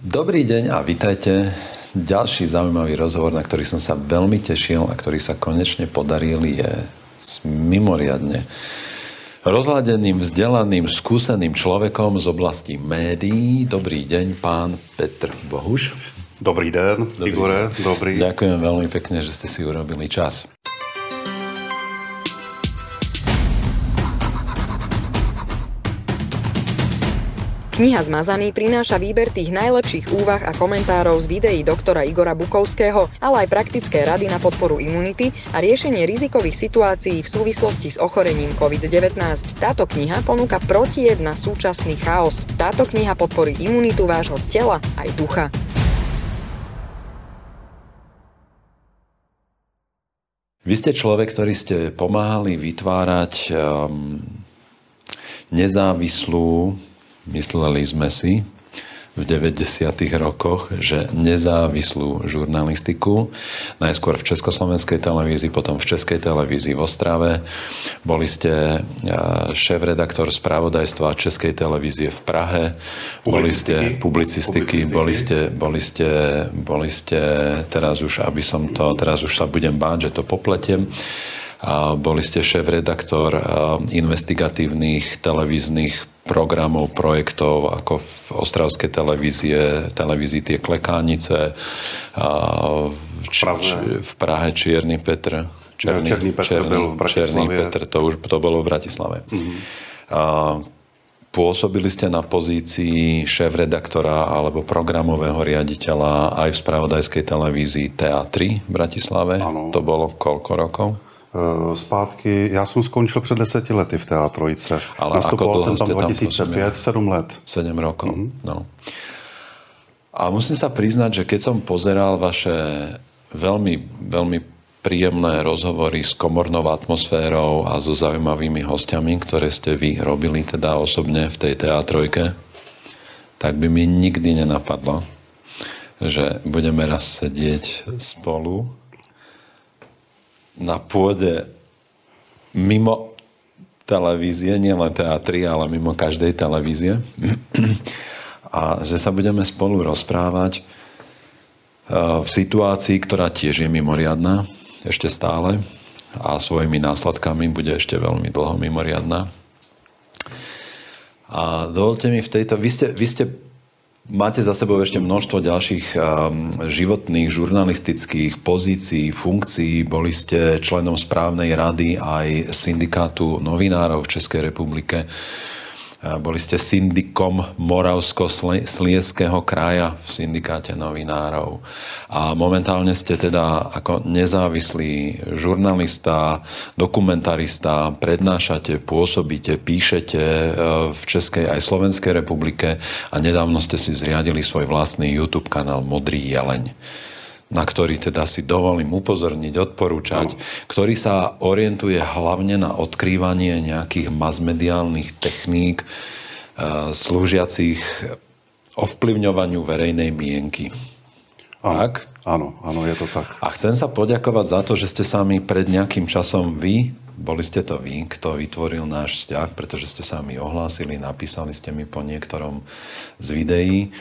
Dobrý deň a vitajte. Ďalší zaujímavý rozhovor, na ktorý som sa veľmi tešil a ktorý sa konečne podaril, je s mimoriadne rozhľadeným, vzdelaným, skúseným človekom z oblasti médií. Dobrý deň, pán Petr Bohuš. Dobrý den, dobrý Igore, dobrý. Ďakujem veľmi pekne, že ste si urobili čas. Kniha Zmazaný prináša výber tých najlepších úvah a komentárov z videí doktora Igora Bukovského, ale aj praktické rady na podporu imunity a riešenie rizikových situácií v súvislosti s ochorením COVID-19. Táto kniha ponúka protijed na súčasný chaos. Táto kniha podporí imunitu vášho tela aj ducha. Vy ste človek, ktorý ste pomáhali vytvárať um, nezávislú Mysleli sme si v 90. rokoch, že nezávislú žurnalistiku, najskôr v Československej televízii, potom v Českej televízii v Ostrave. Boli ste šéf-redaktor spravodajstva Českej televízie v Prahe. Boli ste publicistiky, boli ste, boli ste, boli ste, teraz už, aby som to, teraz už sa budem báť, že to popletiem, boli ste šéf-redaktor investigatívnych televíznych programov, projektov, ako v Ostravskej televízie, televízii tie Klekánice, v, v Prahe Čierny Petr. Černý, Černý Petr, Černý, bol v Černý Petr, to už to bolo v Bratislave. Mm-hmm. A, pôsobili ste na pozícii šéf-redaktora alebo programového riaditeľa aj v spravodajskej televízii TA3 v Bratislave. Ano. To bolo koľko rokov? Eh, zpátky, já jsem skončil před deseti lety v TA Trojice. Ale Nastupoval jsem tam 2005, 7 let. 7 rokov, mm-hmm. no. A musím sa priznať, že keď som pozeral vaše veľmi, veľmi príjemné rozhovory s komornou atmosférou a so zaujímavými hostiami, ktoré ste vy robili teda osobne v tej teatrojke, tak by mi nikdy nenapadlo, že budeme raz sedieť spolu na pôde mimo televízie, nielen teatry, ale mimo každej televízie. A že sa budeme spolu rozprávať e, v situácii, ktorá tiež je mimoriadná, ešte stále a svojimi následkami bude ešte veľmi dlho mimoriadná. A dovolte mi v tejto... Vy ste, vy ste Máte za sebou ešte množstvo ďalších um, životných, žurnalistických pozícií, funkcií. Boli ste členom správnej rady aj syndikátu novinárov v Českej republike. Boli ste syndikom Moravsko-Slieského kraja v syndikáte novinárov. A momentálne ste teda ako nezávislý žurnalista, dokumentarista, prednášate, pôsobíte, píšete e, v Českej aj Slovenskej republike a nedávno ste si zriadili svoj vlastný YouTube kanál Modrý jeleň na ktorý teda si dovolím upozorniť, odporúčať, ktorý sa orientuje hlavne na odkrývanie nejakých masmediálnych techník uh, slúžiacich ovplyvňovaniu verejnej mienky. Áno, tak? áno, áno, je to tak. A chcem sa poďakovať za to, že ste sa mi pred nejakým časom vy, boli ste to vy, kto vytvoril náš vzťah, pretože ste sa mi ohlásili, napísali ste mi po niektorom z videí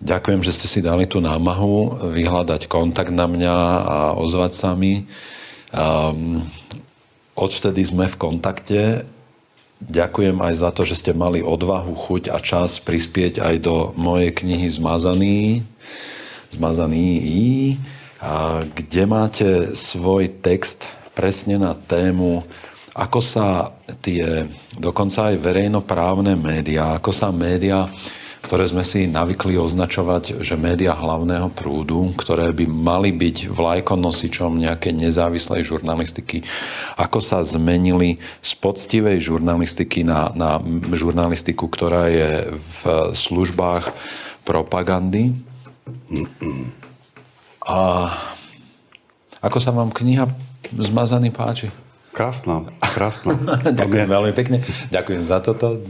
Ďakujem, že ste si dali tú námahu vyhľadať kontakt na mňa a ozvať sa mi. Um, odvtedy sme v kontakte. Ďakujem aj za to, že ste mali odvahu, chuť a čas prispieť aj do mojej knihy Zmazaný, Zmazaný I, a kde máte svoj text presne na tému, ako sa tie, dokonca aj verejnoprávne médiá, ako sa médiá ktoré sme si navykli označovať, že média hlavného prúdu, ktoré by mali byť vlajkonosičom nejakej nezávislej žurnalistiky, ako sa zmenili z poctivej žurnalistiky na, na žurnalistiku, ktorá je v službách propagandy. A ako sa vám kniha Zmazaný páči? Krásna, krásna. Ďakujem veľmi pekne. Ďakujem za toto.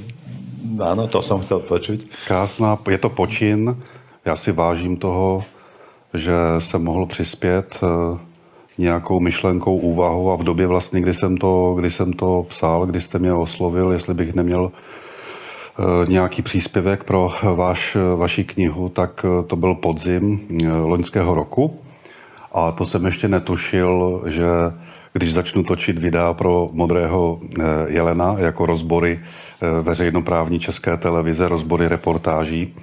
Áno, to som chcel počuť. Krásná, je to počin. Já si vážím toho, že jsem mohl přispět eh, nějakou myšlenkou, úvahou a v době vlastně, kdy jsem to, kdy jsem to psal, kdy jste mě oslovil, jestli bych neměl nějaký příspěvek pro váš, vaši knihu, tak to byl podzim loňského roku. A to jsem ještě netušil, že když začnu točit videa pro Modrého Jelena jako rozbory veřejnoprávní české televize, rozbory reportáží,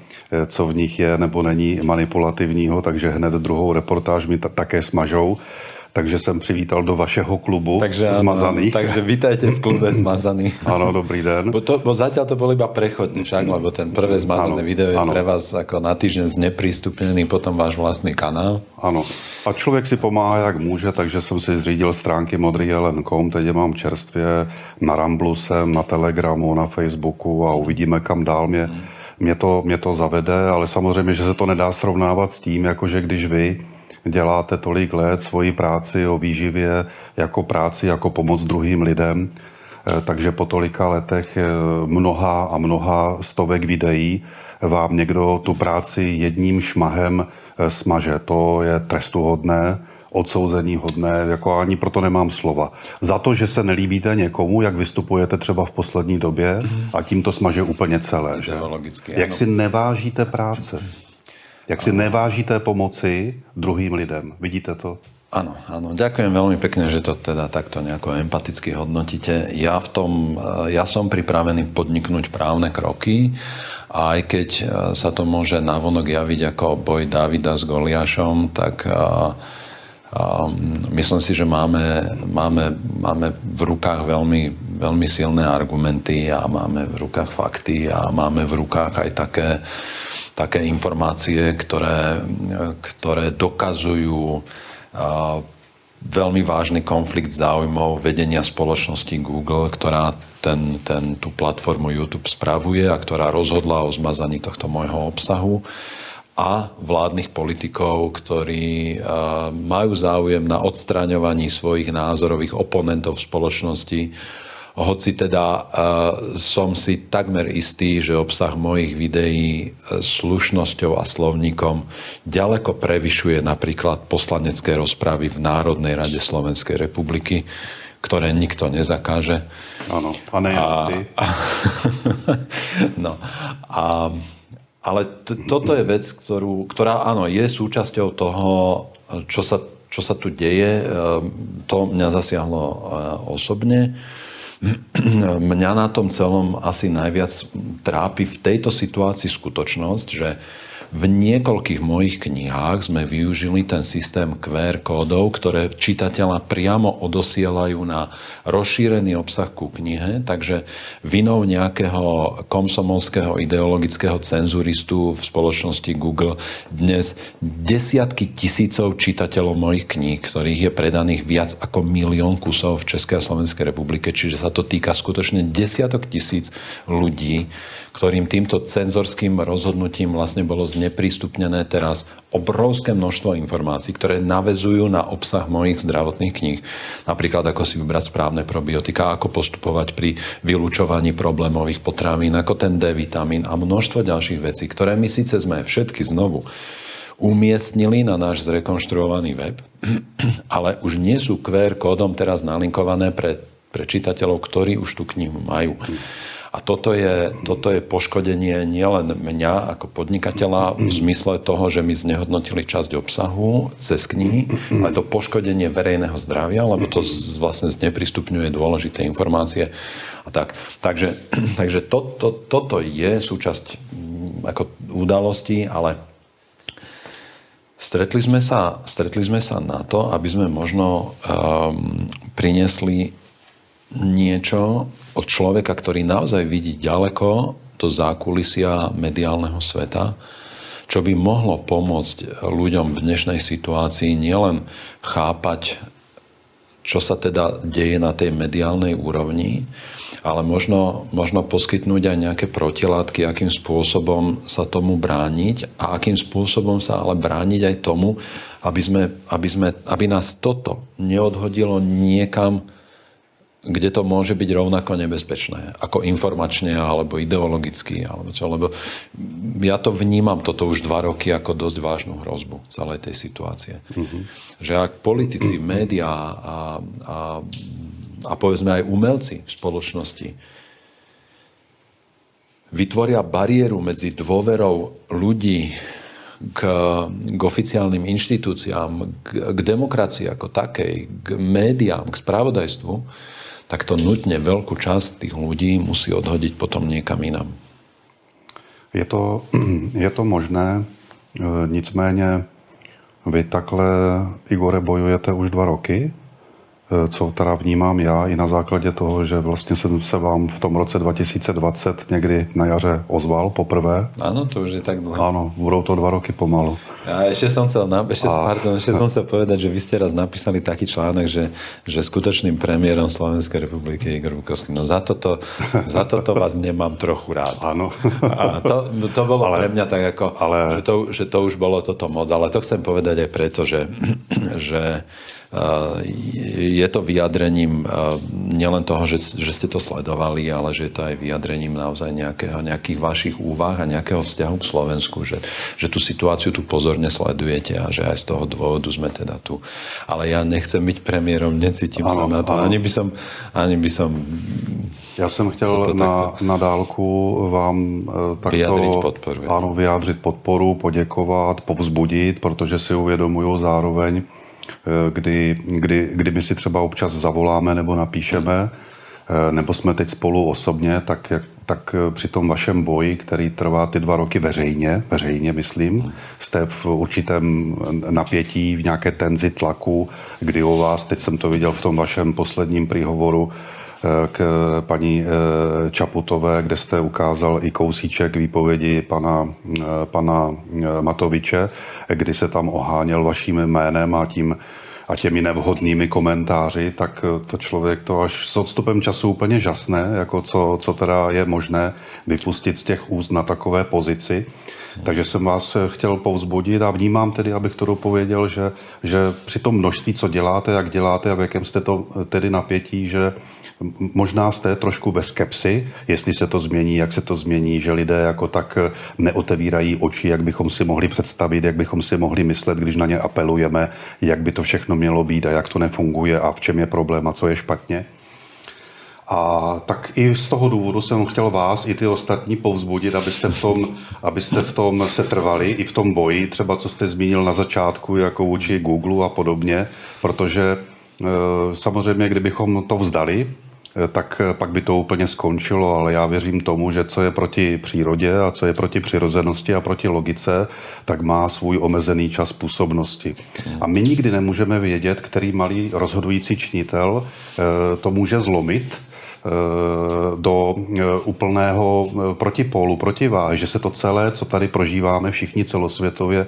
co v nich je nebo není manipulativního, takže hned druhou reportáž mi ta, také smažou takže jsem přivítal do vašeho klubu takže, zmazaných. Áno, takže vítajte v klube zmazaných. Áno, dobrý den. Bo, to, bo zatiaľ to bol iba prechodný však, lebo ten prvé zmazané ano, video je ano. pre vás ako na týždeň zneprístupnený, potom váš vlastný kanál. Ano. A člověk si pomáhá, jak může, takže jsem si zřídil stránky modrýjelen.com, teď je mám čerstvě na Ramblu jsem, na Telegramu, na Facebooku a uvidíme, kam dál mě, hmm. mě, to, mě to zavede, ale samozřejmě, že se to nedá srovnávat s tím, jakože když vy děláte tolik let svoji práci o výživě jako práci, jako pomoc druhým lidem, eh, takže po tolika letech eh, mnoha a mnoha stovek videí vám někdo tu práci jedním šmahem eh, smaže. To je trestuhodné, odsouzení hodné, jako ani proto nemám slova. Za to, že se nelíbíte někomu, jak vystupujete třeba v poslední době a tím to smaže úplně celé. Že? Jak si nevážíte práce. Jak si nevážíte pomoci druhým lidem. Vidíte to? Áno, áno. Ďakujem veľmi pekne, že to teda takto nejako empaticky hodnotíte. Ja v tom, eh, ja som pripravený podniknúť právne kroky aj keď eh, sa to môže navonok javiť ako boj Davida s Goliášom, tak a, eh, a, myslím si, že máme, máme, máme v rukách veľmi, veľmi silné argumenty a máme v rukách fakty a máme v rukách aj také také informácie, ktoré, ktoré dokazujú veľmi vážny konflikt záujmov vedenia spoločnosti Google, ktorá ten, ten, tú platformu YouTube spravuje a ktorá rozhodla o zmazaní tohto môjho obsahu. A vládnych politikov, ktorí majú záujem na odstraňovaní svojich názorových oponentov v spoločnosti, hoci teda uh, som si takmer istý, že obsah mojich videí e, slušnosťou a slovníkom ďaleko prevyšuje napríklad poslanecké rozpravy v Národnej rade Slovenskej republiky, ktoré nikto nezakáže. Áno, a ne a, a, no, a, ale t- toto je vec, ktorú, ktorá áno, je súčasťou toho, čo sa, čo sa tu deje. E, to mňa zasiahlo osobne. Mňa na tom celom asi najviac trápi v tejto situácii skutočnosť, že v niekoľkých mojich knihách sme využili ten systém QR kódov, ktoré čitateľa priamo odosielajú na rozšírený obsah ku knihe, takže vinou nejakého komsomolského ideologického cenzuristu v spoločnosti Google dnes desiatky tisícov čitateľov mojich kníh, ktorých je predaných viac ako milión kusov v Českej a Slovenskej republike, čiže sa to týka skutočne desiatok tisíc ľudí, ktorým týmto cenzorským rozhodnutím vlastne bolo zneprístupnené teraz obrovské množstvo informácií, ktoré navezujú na obsah mojich zdravotných kníh. Napríklad, ako si vybrať správne probiotika, ako postupovať pri vylúčovaní problémových potravín, ako ten D-vitamín a množstvo ďalších vecí, ktoré my síce sme všetky znovu umiestnili na náš zrekonštruovaný web, ale už nie sú QR kódom teraz nalinkované pre, pre čitateľov, ktorí už tú knihu majú. A toto je, toto je poškodenie nielen mňa ako podnikateľa v zmysle toho, že my znehodnotili časť obsahu cez knihy, ale to poškodenie verejného zdravia, lebo to vlastne zneprístupňuje dôležité informácie. A tak. Takže, takže to, to, toto je súčasť mm, ako udalosti, ale Stretli sme, sa, stretli sme sa na to, aby sme možno um, priniesli niečo od človeka, ktorý naozaj vidí ďaleko do zákulisia mediálneho sveta, čo by mohlo pomôcť ľuďom v dnešnej situácii nielen chápať, čo sa teda deje na tej mediálnej úrovni, ale možno, možno poskytnúť aj nejaké protilátky, akým spôsobom sa tomu brániť a akým spôsobom sa ale brániť aj tomu, aby, sme, aby, sme, aby nás toto neodhodilo niekam, kde to môže byť rovnako nebezpečné, ako informačne alebo ideologicky, alebo čo, lebo ja to vnímam toto už dva roky ako dosť vážnu hrozbu celej tej situácie. Mm-hmm. Že ak politici, médiá a, a, a povedzme aj umelci v spoločnosti vytvoria bariéru medzi dôverou ľudí k, k oficiálnym inštitúciám, k, k demokracii ako takej, k médiám, k spravodajstvu, tak to nutne veľkú časť tých ľudí musí odhodiť potom niekam inam. Je to, je to možné, e, nicméně vy takhle, Igore, bojujete už dva roky co teda vnímám já i na základě toho, že vlastně jsem se vám v tom roce 2020 někdy na jaře ozval poprvé. Áno, to už je tak dlho. Áno, budou to dva roky pomalu. A ešte som chcel, ešte, a... pardon, ešte som chcel povedať, že vy ste raz napísali taký článok, že, že skutočným premiérom Slovenskej republiky je Igor Bukovský. No za toto, za toto vás nemám trochu rád. Áno. A to, to bolo ale, pre mňa tak ako, ale... že, to, že to už bolo toto moc, ale to chcem povedať aj preto, že, že je to vyjadrením nielen toho, že, že ste to sledovali, ale že je to aj vyjadrením naozaj nejakého, nejakých vašich úvah a nejakého vzťahu k Slovensku, že, že tú situáciu tu pozorne sledujete a že aj z toho dôvodu sme teda tu. Ale ja nechcem byť premiérom, necítim ano, sa na to. Ano. Ani by som... Ani by som já jsem chtěl na, na dálku vám e, takto vyjádřit podporu. Ano, vyjádřit podporu, poděkovat, povzbudit, protože si uvědomuju zároveň, Eh, kdy, kdy, kdy my si třeba občas zavoláme nebo napíšeme, eh, nebo jsme teď spolu osobně, tak, tak eh, při tom vašem boji, který trvá ty dva roky veřejně, veřejně myslím, jste v určitém napětí, v nějaké tenzi tlaku, kdy o vás, teď jsem to viděl v tom vašem posledním příhovoru, k paní Čaputové, kde jste ukázal i kousíček výpovědi pana, pana Matoviče, kdy se tam oháněl vaším jménem a tím a těmi nevhodnými komentáři, tak to člověk to až s odstupem času úplně žasne, jako co, co teda je možné vypustit z těch úst na takové pozici. Takže jsem vás chtěl povzbudit a vnímám tedy, abych to dopověděl, že, že při tom množství, co děláte, jak děláte a v jakém jste to tedy napětí, že Možná jste trošku ve skepsi, jestli se to změní, jak se to změní, že lidé jako tak neotevírají oči, jak bychom si mohli představit, jak bychom si mohli myslet, když na ně apelujeme, jak by to všechno mělo být a jak to nefunguje a v čem je problém a co je špatně. A tak i z toho důvodu jsem chtěl vás i ty ostatní povzbudit, abyste v tom, abyste v tom se i v tom boji, třeba co jste zmínil na začátku, jako vůči Google a podobně, protože e, samozřejmě, kdybychom to vzdali, Eh, tak eh, pak by to úplně skončilo, ale já věřím tomu, že co je proti přírodě a co je proti přirozenosti a proti logice, tak má svůj omezený čas působnosti. A my nikdy nemůžeme vědět, který malý rozhodující činitel eh, to může zlomit, do eh, úplného eh, protipólu, protiváhy, že se to celé, co tady prožíváme všichni celosvětově,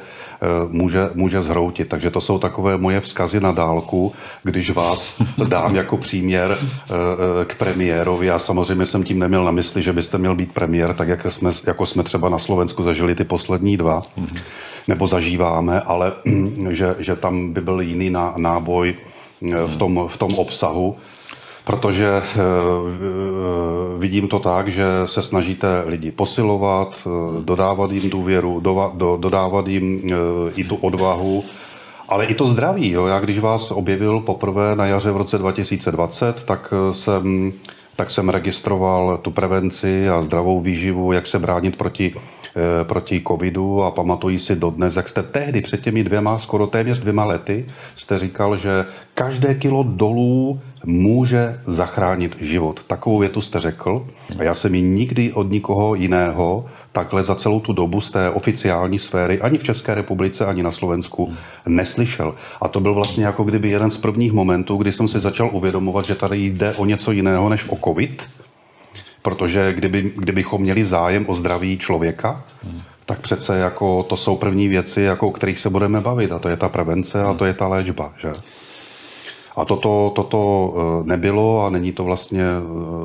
může, může zhroutit. Takže to jsou takové moje vzkazy na dálku, když vás dám jako příměr k premiérovi. Já samozřejmě jsem tím neměl na mysli, že byste měl být premiér, tak jak jsme, jako jsme třeba na Slovensku zažili ty poslední dva, nebo zažíváme, ale že, že tam by byl jiný náboj v tom, v tom obsahu protože eh, eh, vidím to tak, že se snažíte lidi posilovat, eh, dodávat jim důvěru, dodávat jim i tu odvahu, ale i to zdraví. Jo. Já když vás objevil poprvé na jaře v roce 2020, tak jsem, tak jsem registroval tu prevenci a zdravou výživu, jak se bránit proti proti covidu a pamatují si dodnes, jak jste tehdy před těmi dvěma, skoro téměř dvěma lety, jste říkal, že každé kilo dolů může zachránit život. Takovou větu jste řekl a já jsem ji nikdy od nikoho jiného takhle za celou tu dobu z té oficiální sféry ani v České republice, ani na Slovensku neslyšel. A to byl vlastně jako kdyby jeden z prvních momentů, kdy jsem si začal uvědomovat, že tady jde o něco jiného než o covid, protože kdyby, kdybychom měli zájem o zdraví člověka, tak přece jako to jsou první věci, jako o kterých se budeme bavit a to je ta prevence a to je ta léčba. Že? A toto, toto e, nebylo a není to vlastně e,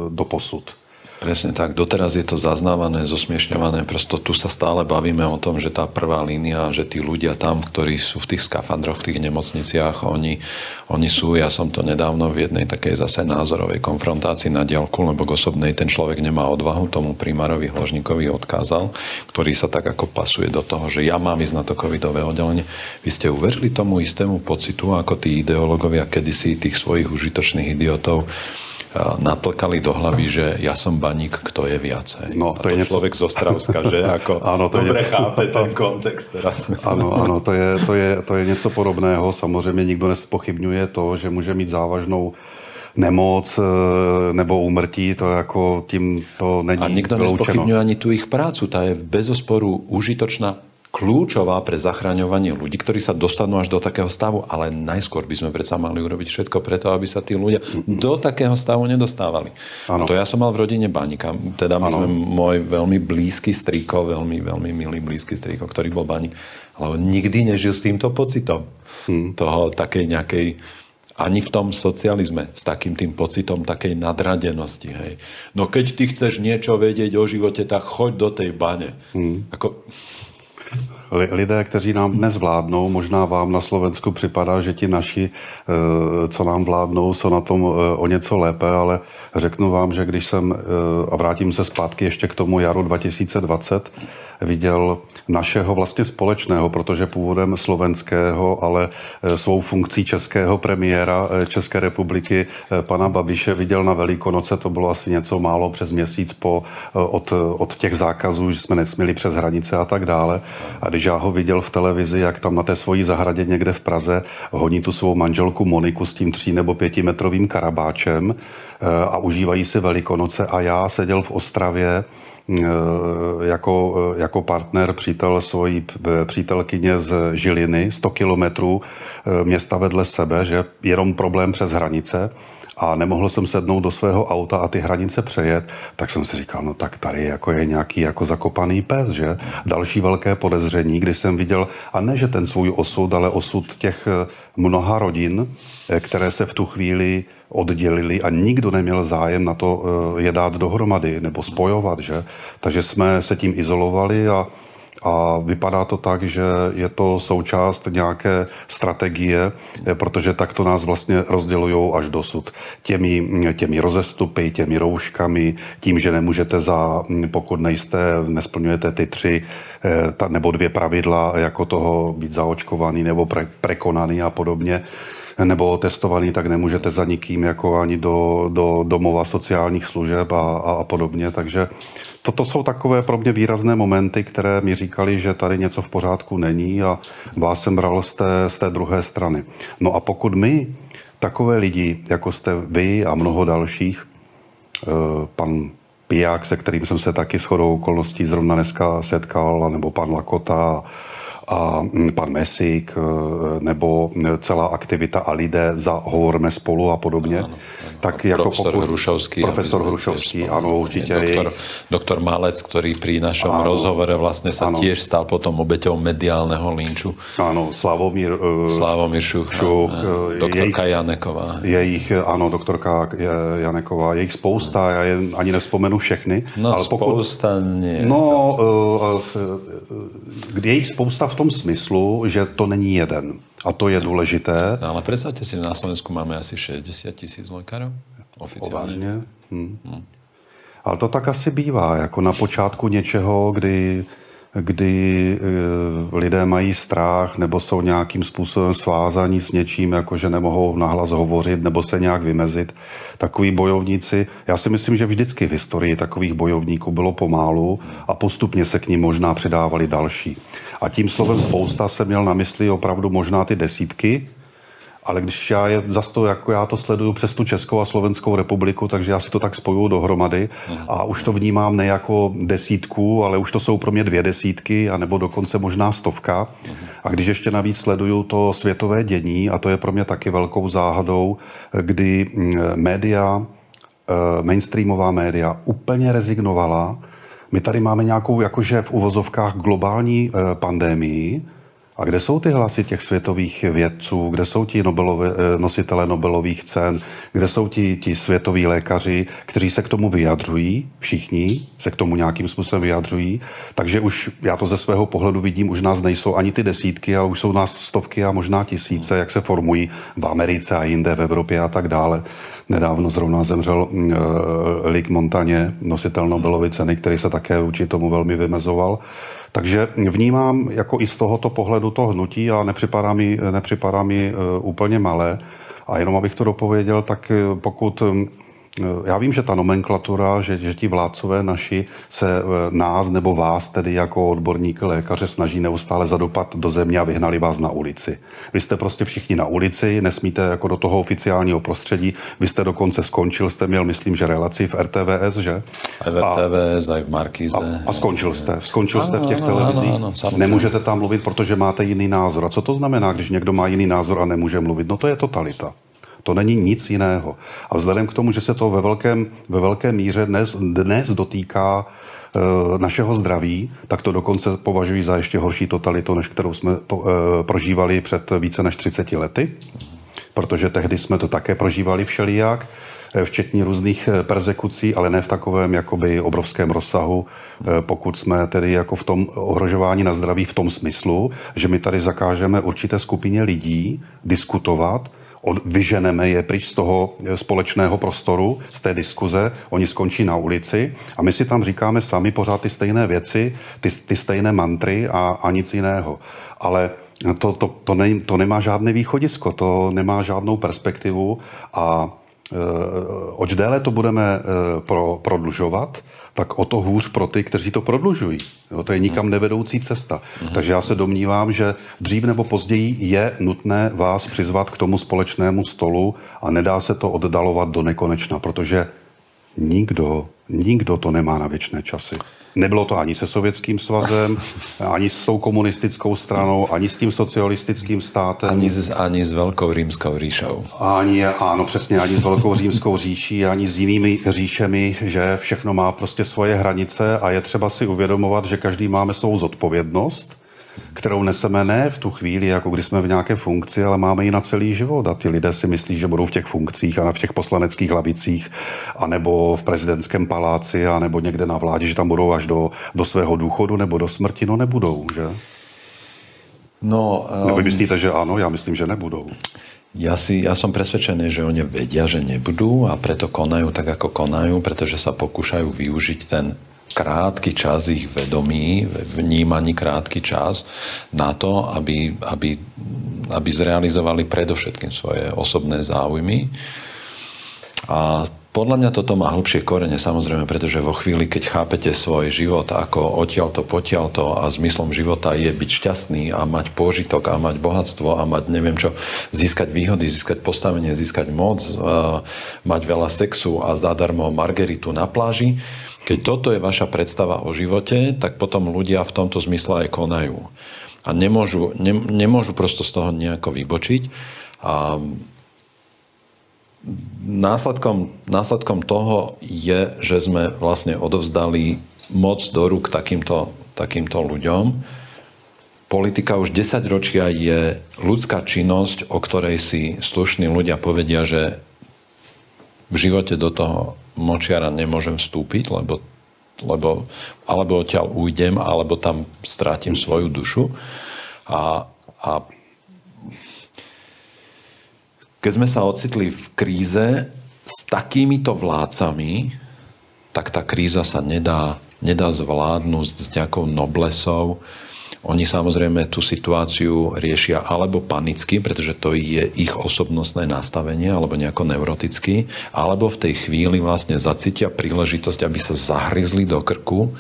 do posud. Presne tak. Doteraz je to zaznávané, zosmiešňované. Prosto tu sa stále bavíme o tom, že tá prvá línia, že tí ľudia tam, ktorí sú v tých skafandroch, v tých nemocniciach, oni, oni sú, ja som to nedávno v jednej takej zase názorovej konfrontácii na diálku, lebo k osobnej ten človek nemá odvahu, tomu primárovi Hložníkovi odkázal, ktorý sa tak ako pasuje do toho, že ja mám ísť na to covidové oddelenie. Vy ste uverili tomu istému pocitu, ako tí ideológovia kedysi tých svojich užitočných idiotov natlkali do hlavy, že ja som baník, kto je viacej. No, to, to je človek z Ostravska, že? Ako ano, to dobre je... chápe ten kontext teraz. Ano, ano, to je, to, je, to je něco podobného. Samozřejmě nikdo nespochybňuje to, že může mít závažnou nemoc e, nebo úmrtí, to jako tím to není A nikto nespochybňuje ani tu ich prácu, tá je bezosporu užitočná kľúčová pre zachraňovanie ľudí, ktorí sa dostanú až do takého stavu, ale najskôr by sme predsa mali urobiť všetko preto, aby sa tí ľudia do takého stavu nedostávali. Ano. To ja som mal v rodine baníka. Teda my ano. sme môj veľmi blízky striko, veľmi, veľmi milý blízky striko, ktorý bol baník, ale on nikdy nežil s týmto pocitom. Hmm. Toho takej nejakej ani v tom socializme s takým tým pocitom takej nadradenosti. Hej. No keď ty chceš niečo vedieť o živote, tak choď do tej bane. Hmm. Ako... Lidé, kteří nám dnes vládnou, možná vám na Slovensku připadá, že ti naši, eh, co nám vládnou, jsou na tom eh, o něco lépe, ale řeknu vám, že když jsem, eh, a vrátím se zpátky ještě k tomu jaru 2020, viděl našeho vlastně společného, protože původem slovenského, ale e, svou funkcí českého premiéra e, České republiky e, pana Babiše viděl na Velikonoce, to bylo asi něco málo přes měsíc po, od, od těch zákazů, že jsme nesměli přes hranice a tak dále. A když já ho viděl v televizi, jak tam na té svojí zahradě někde v Praze honí tu svou manželku Moniku s tím tří nebo pětimetrovým karabáčem a užívají si Velikonoce a já seděl v Ostravě jako, eh, jako partner přítel svojí eh, přítelkyně z Žiliny, 100 kilometrů města vedle sebe, že jenom problém přes hranice a nemohl jsem sednout do svého auta a ty hranice přejet, tak jsem si říkal, no tak tady jako je nějaký jako zakopaný pes, že? Další velké podezření, kdy jsem viděl, a ne, že ten svůj osud, ale osud těch mnoha rodin, které se v tu chvíli oddělili a nikdo neměl zájem na to eh, je dát dohromady nebo spojovat. Že? Takže jsme se tím izolovali a, a vypadá to tak, že je to součást nějaké strategie, eh, protože tak to nás vlastně rozdělují až dosud. Těmi, těmi rozestupy, těmi rouškami, tím, že nemůžete za, pokud nejste, nesplňujete ty tři eh, ta, nebo dvě pravidla, jako toho být zaočkovaný nebo pre, prekonaný a podobně, nebo testovaný, tak nemůžete za nikým jako ani do, do domova sociálních služeb a, a, a podobně. Takže toto jsou takové pro mě výrazné momenty, které mi říkali, že tady něco v pořádku není a vás jsem bral z té, z té druhé strany. No a pokud my, takové lidi, jako jste vy a mnoho dalších, eh, pan Piják, se kterým jsem se taky shodou okolností zrovna dneska setkal, nebo pan Lakota a pan Mesík, e, nebo celá aktivita a lidé za Hovorme spolu a podobně. Ano, ano. Tak jako profesor pokud, Hrušovský. Profesor Hrušovský, ano, určitě. Doktor, doktor Malec, ktorý pri našom ano, rozhovore sa ano. tiež stal potom obeťou mediálneho linču. Áno, Slavomír, uh, Slavomír Šuch, Šuch uh, doktorka jejich, Janeková. Je ich, áno, doktorka Janeková, je ich spousta, ja je ani nespomenu všechny. No ale spousta pokud, nie. No, uh, uh, je ich spousta v v tom smyslu, že to není jeden. A to je důležité. No, ale predstavte si, že na Slovensku máme asi 60 tisíc lékařů oficiálně. Hmm. Hmm. Ale to tak asi bývá, jako na počátku něčeho, kdy kdy e, lidé mají strach nebo jsou nějakým způsobem svázaní s něčím, jako že nemohou nahlas hovořit nebo se nějak vymezit. Takoví bojovníci, já si myslím, že vždycky v historii takových bojovníků bylo pomálu a postupně se k ním možná přidávali další. A tím slovem spousta jsem měl na mysli opravdu možná ty desítky, ale když já je zase to, jako já to sleduju přes tu Českou a Slovenskou republiku, takže já si to tak spojuju dohromady a už to vnímám ne jako desítku, ale už to jsou pro mě dvě desítky, anebo dokonce možná stovka. A když ještě navíc sleduju to světové dění, a to je pro mě taky velkou záhadou, kdy mm, média, eh, mainstreamová média úplně rezignovala. My tady máme nějakou, jakože v uvozovkách globální eh, pandémii, a kde jsou ty hlasy těch světových vědců, kde jsou ti Nobelové, eh, nositelé Nobelových cen, kde jsou ti, ti světoví lékaři, kteří se k tomu vyjadřují, všichni se k tomu nějakým způsobem vyjadřují. Takže už já to ze svého pohledu vidím, už nás nejsou ani ty desítky, ale už jsou nás stovky a možná tisíce, jak se formují v Americe a jinde, v Evropě a tak dále. Nedávno zrovna zemřel uh, Lick Montaně, nositel Nobelovy ceny, který se také vůči tomu velmi vymezoval. Takže vnímám jako i z tohoto pohledu to hnutí a nepřipadá mi, nepřipadá mi e, úplně malé. A jenom abych to dopověděl, tak e, pokud já vím, že ta nomenklatura, že, že ti vládcové naši se eh, nás nebo vás, tedy jako odborník lékaře, snaží neustále zadopat do země a vyhnali vás na ulici. Vy jste prostě všichni na ulici, nesmíte jako do toho oficiálního prostředí. Vy jste dokonce skončil, jste měl, myslím, že relaci v RTVS, že? Aj v RTVS, a, v Markíze. A, a skončil jste. Skončil jste v těch ano, televizích. Ano, ano, Nemůžete tam mluvit, protože máte jiný názor. A co to znamená, když někdo má jiný názor a nemůže mluvit? No to je totalita. To není nic jiného. A vzhledem k tomu, že se to ve velkém, ve velké míře dnes, dnes dotýká e, našeho zdraví, tak to dokonce považuji za ještě horší totalitu, než kterou jsme po, e, prožívali před více než 30 lety, protože tehdy jsme to také prožívali všelijak e, včetně různých persekucí, ale ne v takovém jakoby obrovském rozsahu, pokud jsme tedy jako v tom ohrožování na zdraví v tom smyslu, že my tady zakážeme určité skupině lidí diskutovat, vyženeme je pryč z toho e, společného prostoru, z té diskuze, oni skončí na ulici a my si tam říkáme sami pořád ty stejné věci, ty, ty stejné mantry a, a nic jiného. Ale to, to, to, ne, to nemá žádné východisko, to nemá žádnou perspektivu a e, oč déle to budeme e, pro, prodlužovat, tak o to hůř pro ty, kteří to prodlužují. Jo, to je nikam nevedoucí cesta. Takže já se domnívám, že dřív nebo později je nutné vás přizvat k tomu společnému stolu a nedá se to oddalovat do nekonečna, protože nikdo, nikdo to nemá na věčné časy. Nebylo to ani se Sovětským svazem, ani s tou komunistickou stranou, ani s tím socialistickým státem. Ani s, ani s Velkou římskou říšou. Ani, ano, přesně, ani s Velkou římskou říší, ani s jinými říšemi, že všechno má prostě svoje hranice a je třeba si uvědomovat, že každý máme svou zodpovědnost kterou neseme ne v tu chvíli, jako když jsme v nějaké funkci, ale máme ji na celý život. A ti lidé si myslí, že budou v těch funkcích a v těch poslaneckých lavicích, anebo v prezidentském paláci, anebo někde na vládě, že tam budou až do, do svého důchodu nebo do smrti. No nebudou, že? No, um, Nebo myslíte, že áno? Ja myslím, že nebudou. Ja, si, ja som presvedčený, že oni vedia, že nebudú a preto konajú tak, ako konajú, pretože sa pokúšajú využiť ten krátky čas ich vedomí, vnímaní krátky čas na to, aby, aby, aby zrealizovali predovšetkým svoje osobné záujmy. A podľa mňa toto má hlbšie korene, samozrejme, pretože vo chvíli, keď chápete svoj život ako odtiaľto, potiaľto a zmyslom života je byť šťastný a mať pôžitok a mať bohatstvo a mať neviem čo, získať výhody, získať postavenie, získať moc, mať veľa sexu a zadarmo margeritu na pláži, keď toto je vaša predstava o živote, tak potom ľudia v tomto zmysle aj konajú. A nemôžu, ne, nemôžu prosto z toho nejako vybočiť. A následkom, následkom toho je, že sme vlastne odovzdali moc do rúk takýmto, takýmto ľuďom. Politika už 10 ročia je ľudská činnosť, o ktorej si slušní ľudia povedia, že v živote do toho močiara nemôžem vstúpiť, lebo, lebo alebo odtiaľ ujdem, alebo tam strátim svoju dušu. A, a keď sme sa ocitli v kríze s takýmito vládcami, tak tá kríza sa nedá, nedá zvládnuť s nejakou noblesou, oni samozrejme tú situáciu riešia alebo panicky, pretože to je ich osobnostné nastavenie, alebo nejako neuroticky, alebo v tej chvíli vlastne zacítia príležitosť, aby sa zahryzli do krku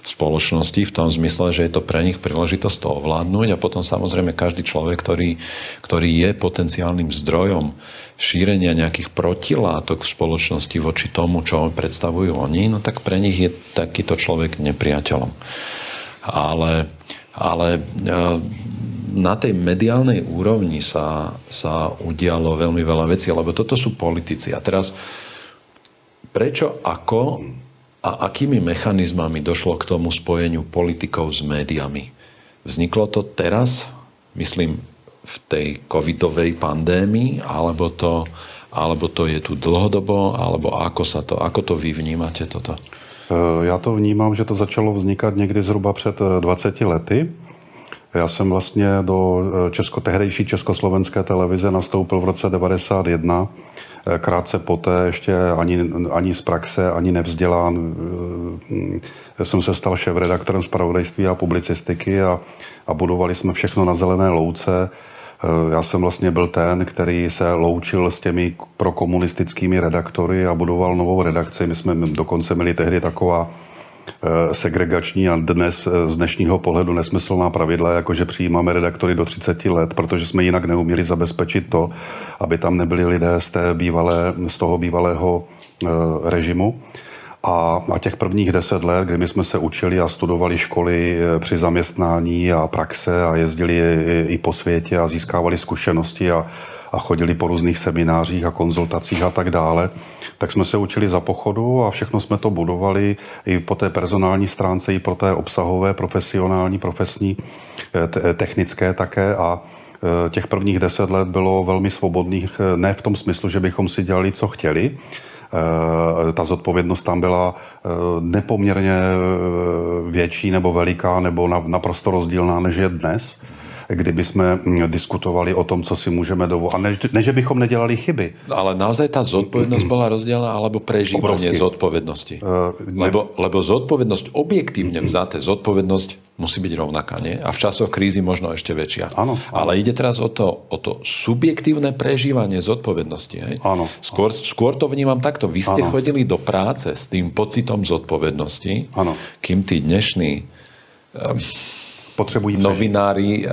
spoločnosti v tom zmysle, že je to pre nich príležitosť to ovládnuť a potom samozrejme každý človek, ktorý, ktorý je potenciálnym zdrojom šírenia nejakých protilátok v spoločnosti voči tomu, čo predstavujú oni, no tak pre nich je takýto človek nepriateľom. Ale ale e, na tej mediálnej úrovni sa, sa udialo veľmi veľa vecí, lebo toto sú politici. A teraz, prečo, ako a akými mechanizmami došlo k tomu spojeniu politikov s médiami? Vzniklo to teraz, myslím, v tej covidovej pandémii, alebo to, alebo to je tu dlhodobo, alebo ako, sa to, ako to vy vnímate toto? Eh, já to vnímám, že to začalo vznikat někdy zhruba před 20 eh, lety. Já jsem vlastně do eh, česko, tehdejší československé televize nastoupil v roce 91. Krátce poté, ještě ani, ani z praxe, ani nevzdělán, jsem se stal šéf-redaktorem zpravodajství a publicistiky a, a budovali jsme všechno na zelené louce Já jsem vlastně byl ten, který se loučil s těmi prokomunistickými redaktory a budoval novou redakci. My jsme dokonce měli tehdy taková Eh, segregační a dnes eh, z dnešního pohledu nesmyslná pravidla, jako že přijímáme redaktory do 30 let, protože jsme jinak neuměli zabezpečit to, aby tam nebyli lidé z, té bývalé, z toho bývalého eh, režimu. A, a těch prvních deset let, kdy my jsme se učili a studovali školy při zaměstnání a praxe a jezdili i, i po světě a získávali zkušenosti a, a chodili po různých seminářích a konzultacích a tak dále, tak jsme se učili za pochodu a všechno jsme to budovali i po té personální stránce, i po té obsahové, profesionální, profesní, eh, technické také a těch prvních deset let bylo velmi svobodných, ne v tom smyslu, že bychom si dělali, co chtěli, ta zodpovědnost tam byla nepoměrně větší nebo veliká nebo naprosto rozdílná, než je dnes kdyby jsme diskutovali o tom, co si můžeme dovolit. A ne, ne, že bychom nedělali chyby. Ale naozaj ta zodpovědnost byla rozdělená, alebo prežívanie zodpovědnosti? Uh, ne... lebo, lebo zodpovědnost, objektivně vzaté zodpovědnost musí byť rovnaká, nie? A v časoch krízy možno ešte väčšia. Áno, Ale ide teraz o to, o to subjektívne prežívanie zodpovednosti. Hej? Áno. Skôr, skôr to vnímam takto. Vy ste áno. chodili do práce s tým pocitom zodpovednosti, áno. kým tí dnešní um, potřebují novinári,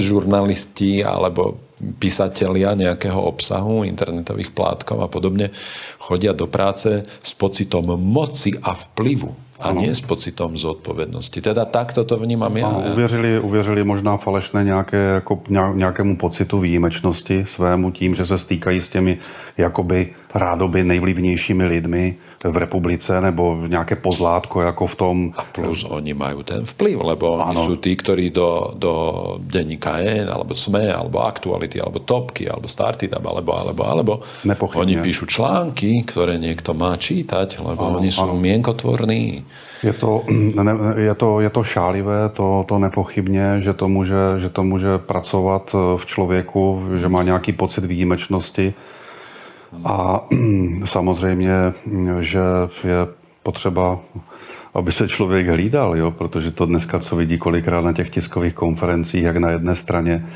žurnalisti alebo písatelia nejakého obsahu, internetových plátkov a podobne, chodia do práce s pocitom moci a vplyvu a ano. nie s pocitom zodpovědnosti. Teda takto to vnímám já. Ano, uvěřili, uvěřili možná falešné nějaké, jako, nějakému pocitu výjimečnosti svému tím, že se stýkají s těmi jakoby rádoby nejvlivnějšími lidmi, v republice nebo nějaké pozlátko jako v tom. A plus oni majú ten vplyv, lebo ano. oni sú tí, ktorí do, do denníka N, alebo SME, alebo Aktuality, alebo Topky, alebo Startup, alebo, alebo, alebo oni píšu články, ktoré niekto má čítať, lebo ano, oni sú ano. mienkotvorní. Je to, ne, je, to, je to šálivé, to, to nepochybně, že to, může, že to může pracovat v člověku, že má nějaký pocit výjimečnosti, a samozřejmě, že je potřeba, aby se člověk hlídal, jo? protože to dneska, co vidí kolikrát na těch tiskových konferencích, jak na jedné straně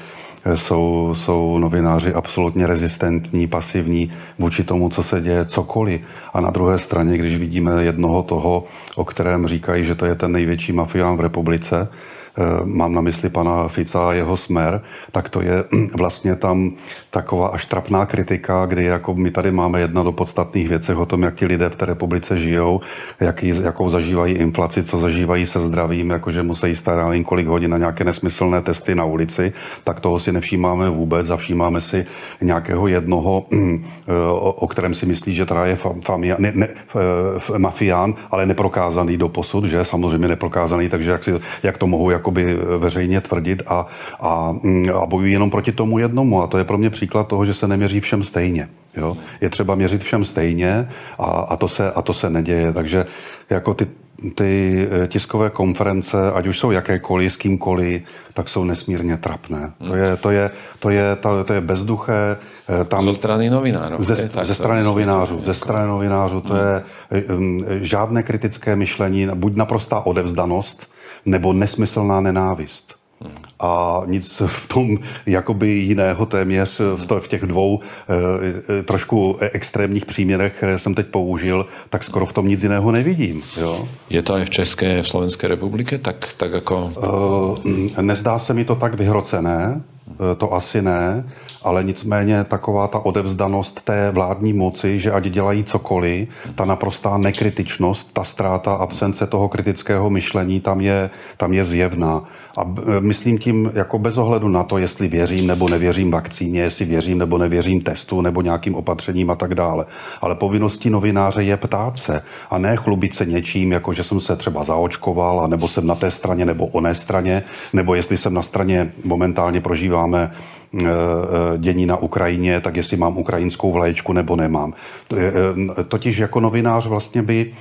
jsou, jsou novináři absolutně rezistentní, pasivní vůči tomu, co se děje, cokoliv. A na druhé straně, když vidíme jednoho toho, o kterém říkají, že to je ten největší mafián v republice, mám na mysli pana Fica a jeho smer, tak to je vlastně tam taková až trapná kritika, kdy jako my tady máme jedna do podstatných věcech o tom, jak ti lidé v té republice žijou, jaký, jakou zažívají inflaci, co zažívají se zdravím, jakože musí nevím kolik hodin na nějaké nesmyslné testy na ulici, tak toho si nevšímáme vůbec a všímáme si nějakého jednoho, eh, o, o kterém si myslí, že teda je famia, ne, ne, mafián, ale neprokázaný do posud, že? Samozřejmě neprokázaný, takže jak, si, jak to mohou jak jakoby veřejně tvrdit a, a, mm, a bojují jenom proti tomu jednomu. A to je pro mě příklad toho, že se neměří všem stejně. Jo? Je třeba měřit všem stejně a, a, to se, a to se neděje. Takže jako ty, ty eh, tiskové konference, ať už jsou jakékoliv, s kýmkoliv, tak jsou nesmírně trapné. To je, to je, to je, to, to je bezduché. Eh, tam, ze strany novinářů. Ze, tak, ze strany novinářů. Ze strany novinářů. To je um, žádné kritické myšlení, buď naprostá odevzdanost, nebo nesmyslná nenávist. A nic v tom jakoby jiného téměř v, to, v těch dvou e, trošku extrémních příměrech, které jsem teď použil, tak skoro v tom nic jiného nevidím. Jo? Je to i v České, v Slovenské republice tak, tak jako... E, nezdá se mi to tak vyhrocené, Eh, to asi ne, ale nicméně taková ta odevzdanost té vládní moci, že ať dělají cokoliv, ta naprostá nekritičnost, ta ztráta absence toho kritického myšlení tam je, tam je zjevná. A eh, myslím tím jako bez ohledu na to, jestli věřím nebo nevěřím vakcíně, jestli věřím nebo nevěřím testu nebo nějakým opatřením a tak dále. Ale povinností novináře je ptát se a ne chlubit se něčím, jako že jsem se třeba zaočkoval, a nebo jsem na té straně nebo oné straně, nebo jestli jsem na straně momentálně prožívám máme eh, eh, dění na Ukrajině, tak jestli mám ukrajinskou vlaječku nebo nemám. Eh, totiž jako novinář vlastně by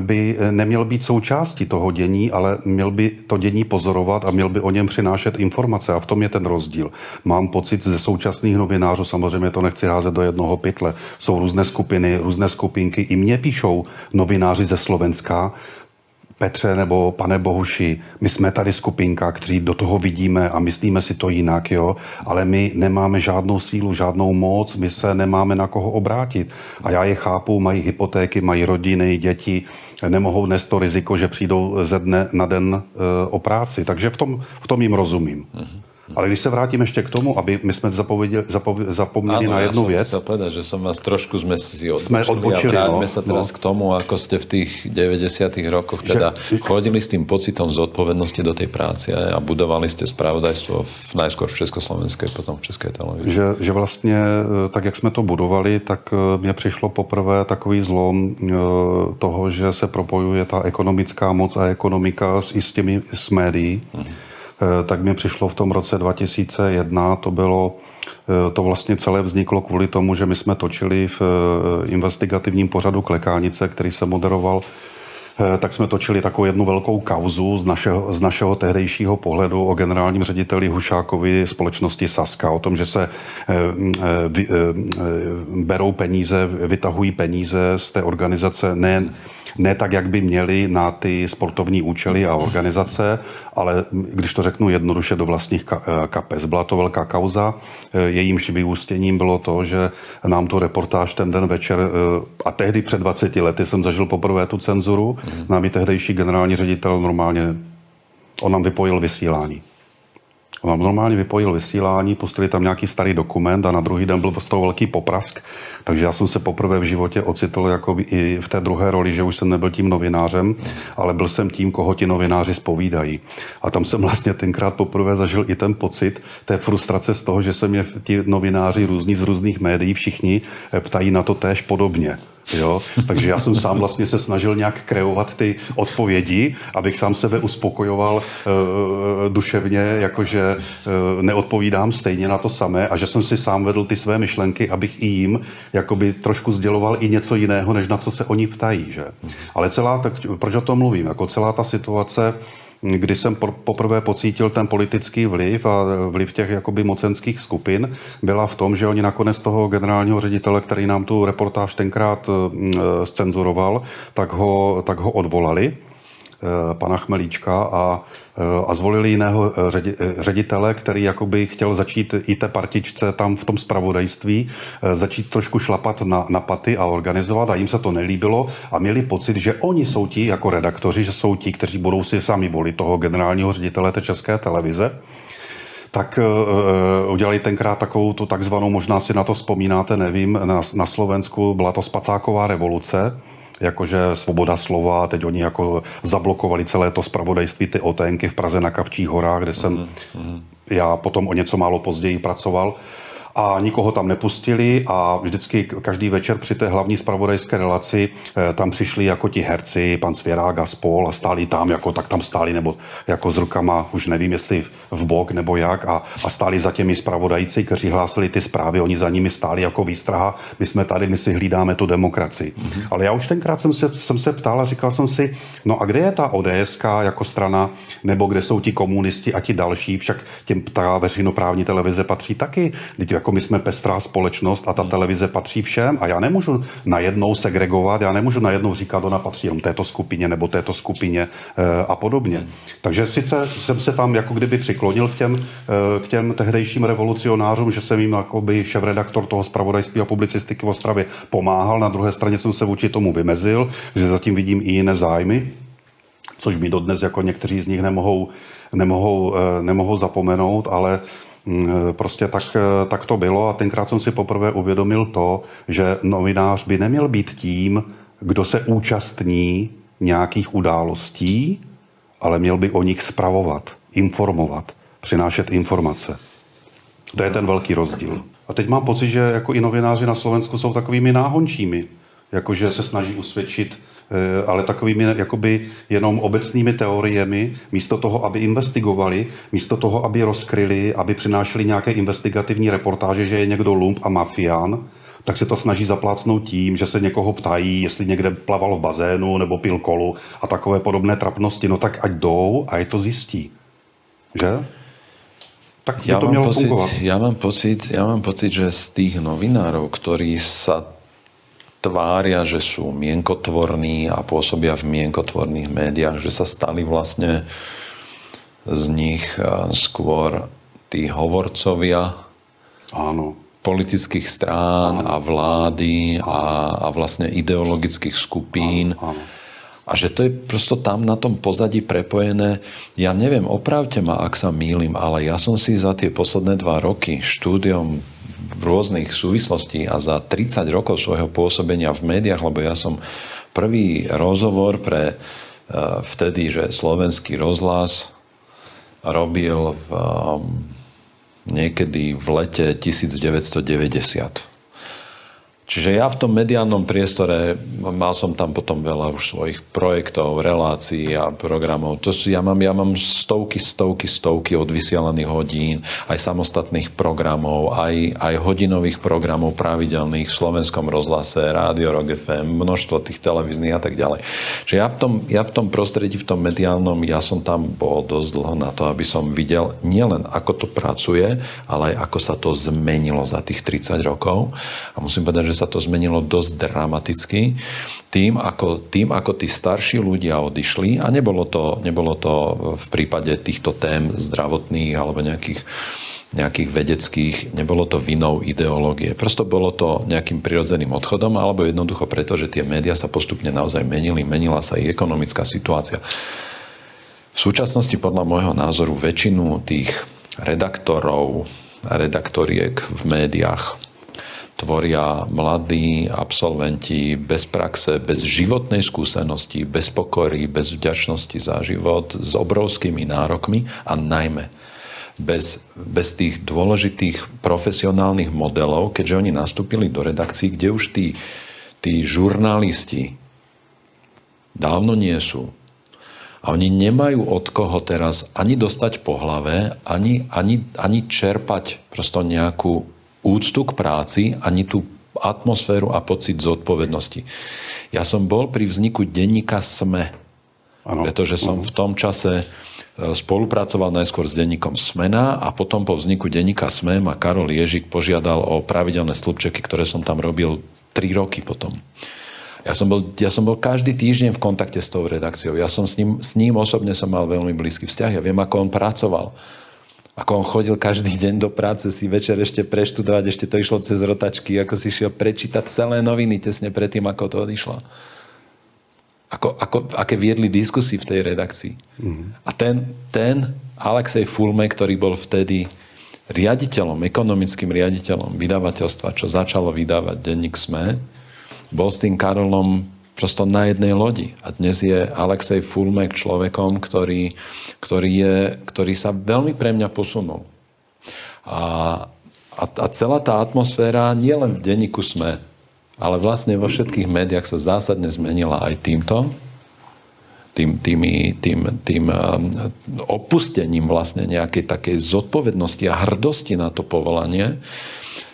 by neměl být součástí toho dění, ale měl by to dění pozorovat a měl by o něm přinášet informace. A v tom je ten rozdíl. Mám pocit ze současných novinářů, samozřejmě to nechci házet do jednoho pytle, jsou různé skupiny, různé skupinky. I mě píšou novináři ze Slovenska, Petře nebo pane Bohuši, my jsme tady skupinka, kteří do toho vidíme a myslíme si to jinak, jo, ale my nemáme žádnou sílu, žádnou moc, my se nemáme na koho obrátit. A já je chápu, mají hypotéky, mají rodiny, děti, nemohou nést to riziko, že přijdou ze dne na den e, o práci. Takže v tom, v tom jim rozumím. Mm-hmm. Ale když se vrátím ještě k tomu, aby my jsme zapověděli, zapověděli, zapomněli na jednu ja věc. Chcel povedať, že som vás trošku sme si odbočili, Sme odbočili, a vráťme no, sa teraz no. k tomu, ako ste v tých 90 rokoch teda Že- chodili s tým pocitom zodpovednosti do tej práce a budovali ste spravodajstvo v, najskôr v Československej, potom v Českej televízii. Že, že vlastně, eh, tak jak jsme to budovali, tak eh, mně přišlo poprvé takový zlom eh, toho, že se propojuje ta ekonomická moc a ekonomika s, i s těmi s médií. Eh, Tak mi přišlo v tom roce 2001, to bylo eh, to vlastně celé vzniklo kvůli tomu, že my jsme točili v eh, investigativním pořadu Klekánice, který se moderoval. Eh, tak jsme točili takovou jednu velkou kauzu z našeho, z našeho tehdejšího pohledu o generálním řediteli Hušákovi společnosti Saska, o tom, že se eh, mm, eh, eh, eh, berou peníze, vytahují peníze z té organizace ne, ne tak, jak by měli na ty sportovní účely a organizace, ale když to řeknu jednoduše do vlastních eh, kapes. Byla to velká kauza, eh, jejímž vyústěním bylo to, že nám tu reportáž ten den večer, eh, a tehdy před 20 lety jsem zažil poprvé tu cenzuru, nám ji tehdejší generální ředitel normálně, on nám vypojil vysílání. Nám normálně vypojil vysílání, pustili tam nějaký starý dokument a na druhý den byl z toho velký poprask. Takže já jsem se poprvé v životě ocitl jako i v té druhé roli, že už jsem nebyl tím novinářem, ale byl jsem tím, koho ti novináři spovídají. A tam jsem vlastně tenkrát poprvé zažil i ten pocit té frustrace z toho, že se mě ti novináři různí z různých médií všichni eh, ptají na to též podobně. Jo? Takže já jsem sám vlastně se snažil nějak kreovat ty odpovědi, abych sám sebe uspokojoval e, duševně, jakože e, neodpovídám stejně na to samé a že jsem si sám vedl ty své myšlenky, abych i jim jakoby trošku sděloval i něco jiného, než na co se oni ptají. Že? Ale celá, tak, proč o tom mluvím? Jako celá ta situace kdy jsem poprvé pocítil ten politický vliv a vliv těch jakoby mocenských skupin, byla v tom, že oni nakonec toho generálního ředitele, který nám tu reportáž tenkrát eh, scenzuroval, tak ho, tak ho odvolali pana Chmelíčka a, eh, a zvolili jiného eh, ředi- eh, ředitele, který jakoby chtěl začít i té partičce tam v tom spravodajství, eh, začít trošku šlapat na, na paty a organizovat a jim se to nelíbilo a měli pocit, že oni jsou ti jako redaktoři, že jsou ti, kteří budou si sami volit toho generálního ředitele té české televize. Tak uh, udělali tenkrát takovou tu takzvanou, možná si na to vzpomínáte, nevím, na, na Slovensku byla to spacáková revoluce, jakože svoboda slova, teď oni jako zablokovali celé to spravodajství, ty oténky v Praze na Kavčích horách, kde jsem já potom o něco málo později pracoval a nikoho tam nepustili a vždycky každý večer při té hlavní spravodajské relaci eh, tam přišli jako ti herci, pan Svěrák a spol a stáli tam, jako tak tam stáli, nebo jako s rukama, už nevím, jestli v bok nebo jak a, a stáli za těmi spravodajci, kteří hlásili ty zprávy, oni za nimi stáli jako výstraha, my jsme tady, my si hlídáme tu demokracii. Mm-hmm. Ale já už tenkrát jsem se, jsem se ptal a říkal jsem si, no a kde je ta ODSK jako strana, nebo kde jsou ti komunisti a ti další, však těm ta veřejnoprávní televize patří taky, teď jako my jsme pestrá společnost a ta televize patří všem a já nemůžu najednou segregovat, já nemůžu najednou říkat, ona patří jenom této skupině nebo této skupině e, a podobně. Takže sice jsem se tam jako kdyby přiklonil k těm, e, k těm tehdejším revolucionářům, že jsem jim jako by šéf-redaktor toho zpravodajství a publicistiky v Ostravě pomáhal, na druhé straně jsem se vůči tomu vymezil, že zatím vidím i jiné zájmy, což mi dodnes jako někteří z nich nemohou, nemohou, eh, nemohou zapomenout, ale prostě tak, eh, tak to bylo a tenkrát jsem si poprvé uvědomil to, že novinář by neměl být tím, kdo se účastní nějakých událostí, ale měl by o nich spravovat, informovat, přinášet informace. To je ten velký rozdíl. A teď mám pocit, že jako i novináři na Slovensku jsou takovými náhončími, jakože se snaží usvědčit, ale takovými jakoby jenom obecnými teoriemi, místo toho, aby investigovali, místo toho, aby rozkryli, aby přinášeli nějaké investigativní reportáže, že je někdo lump a mafián, tak se to snaží zaplácnout tím, že se někoho ptají, jestli někde plaval v bazénu nebo pil kolu a takové podobné trapnosti. No tak ať jdou a je to zjistí. Že? Tak Ja to mělo pocit, fungovat. ja, mám pocit, ja mám pocit, že z tých novinárov, ktorí sa tvária, že sú mienkotvorní a pôsobia v mienkotvorných médiách, že sa stali vlastne z nich skôr tí hovorcovia Áno. politických strán áno. a vlády a, a vlastne ideologických skupín. Áno, áno. A že to je prosto tam na tom pozadí prepojené. Ja neviem, opravte ma, ak sa mýlim, ale ja som si za tie posledné dva roky štúdiom v rôznych súvislostí a za 30 rokov svojho pôsobenia v médiách, lebo ja som prvý rozhovor pre uh, vtedy, že slovenský rozhlas robil v, um, niekedy v lete 1990. Čiže ja v tom mediálnom priestore mal som tam potom veľa už svojich projektov, relácií a programov. To sú, ja, mám, ja mám stovky, stovky, stovky odvysielaných hodín, aj samostatných programov, aj, aj hodinových programov pravidelných v slovenskom rozhlase, Rádio Rock FM, množstvo tých televíznych a tak ďalej. Čiže ja v, tom, ja v tom prostredí, v tom mediálnom, ja som tam bol dosť dlho na to, aby som videl nielen ako to pracuje, ale aj ako sa to zmenilo za tých 30 rokov. A musím povedať, že sa to zmenilo dosť dramaticky tým, ako, tým, ako tí starší ľudia odišli a nebolo to, nebolo to v prípade týchto tém zdravotných alebo nejakých nejakých vedeckých, nebolo to vinou ideológie. Prosto bolo to nejakým prirodzeným odchodom, alebo jednoducho preto, že tie médiá sa postupne naozaj menili, menila sa ich ekonomická situácia. V súčasnosti podľa môjho názoru väčšinu tých redaktorov redaktoriek v médiách tvoria mladí absolventi bez praxe, bez životnej skúsenosti, bez pokory, bez vďačnosti za život, s obrovskými nárokmi a najmä bez, bez tých dôležitých profesionálnych modelov, keďže oni nastúpili do redakcií, kde už tí, tí žurnalisti dávno nie sú. A oni nemajú od koho teraz ani dostať po hlave, ani, ani, ani čerpať prosto nejakú úctu k práci, ani tú atmosféru a pocit zodpovednosti. Ja som bol pri vzniku denníka SME, ano. pretože som v tom čase e, spolupracoval najskôr s denníkom Smena a potom po vzniku denníka SME ma Karol Ježik požiadal o pravidelné slupčeky, ktoré som tam robil 3 roky potom. Ja som, bol, ja som bol každý týždeň v kontakte s tou redakciou. Ja som s ním, s ním osobne som mal veľmi blízky vzťah. Ja viem, ako on pracoval ako on chodil každý deň do práce si večer ešte preštudovať, ešte to išlo cez rotačky, ako si šiel prečítať celé noviny tesne predtým, ako to odišlo. Ako, ako, aké viedli diskusy v tej redakcii. Mm-hmm. A ten, ten Alexej Fulme, ktorý bol vtedy riaditeľom, ekonomickým riaditeľom vydavateľstva, čo začalo vydávať denník SME, bol s tým Karolom prosto na jednej lodi. A dnes je Alexej Fulmek človekom, ktorý, ktorý, je, ktorý sa veľmi pre mňa posunul. A, a, a celá tá atmosféra nielen v denníku sme, ale vlastne vo všetkých médiách sa zásadne zmenila aj týmto, tým, tými, tým, tým um, opustením vlastne nejakej takej zodpovednosti a hrdosti na to povolanie,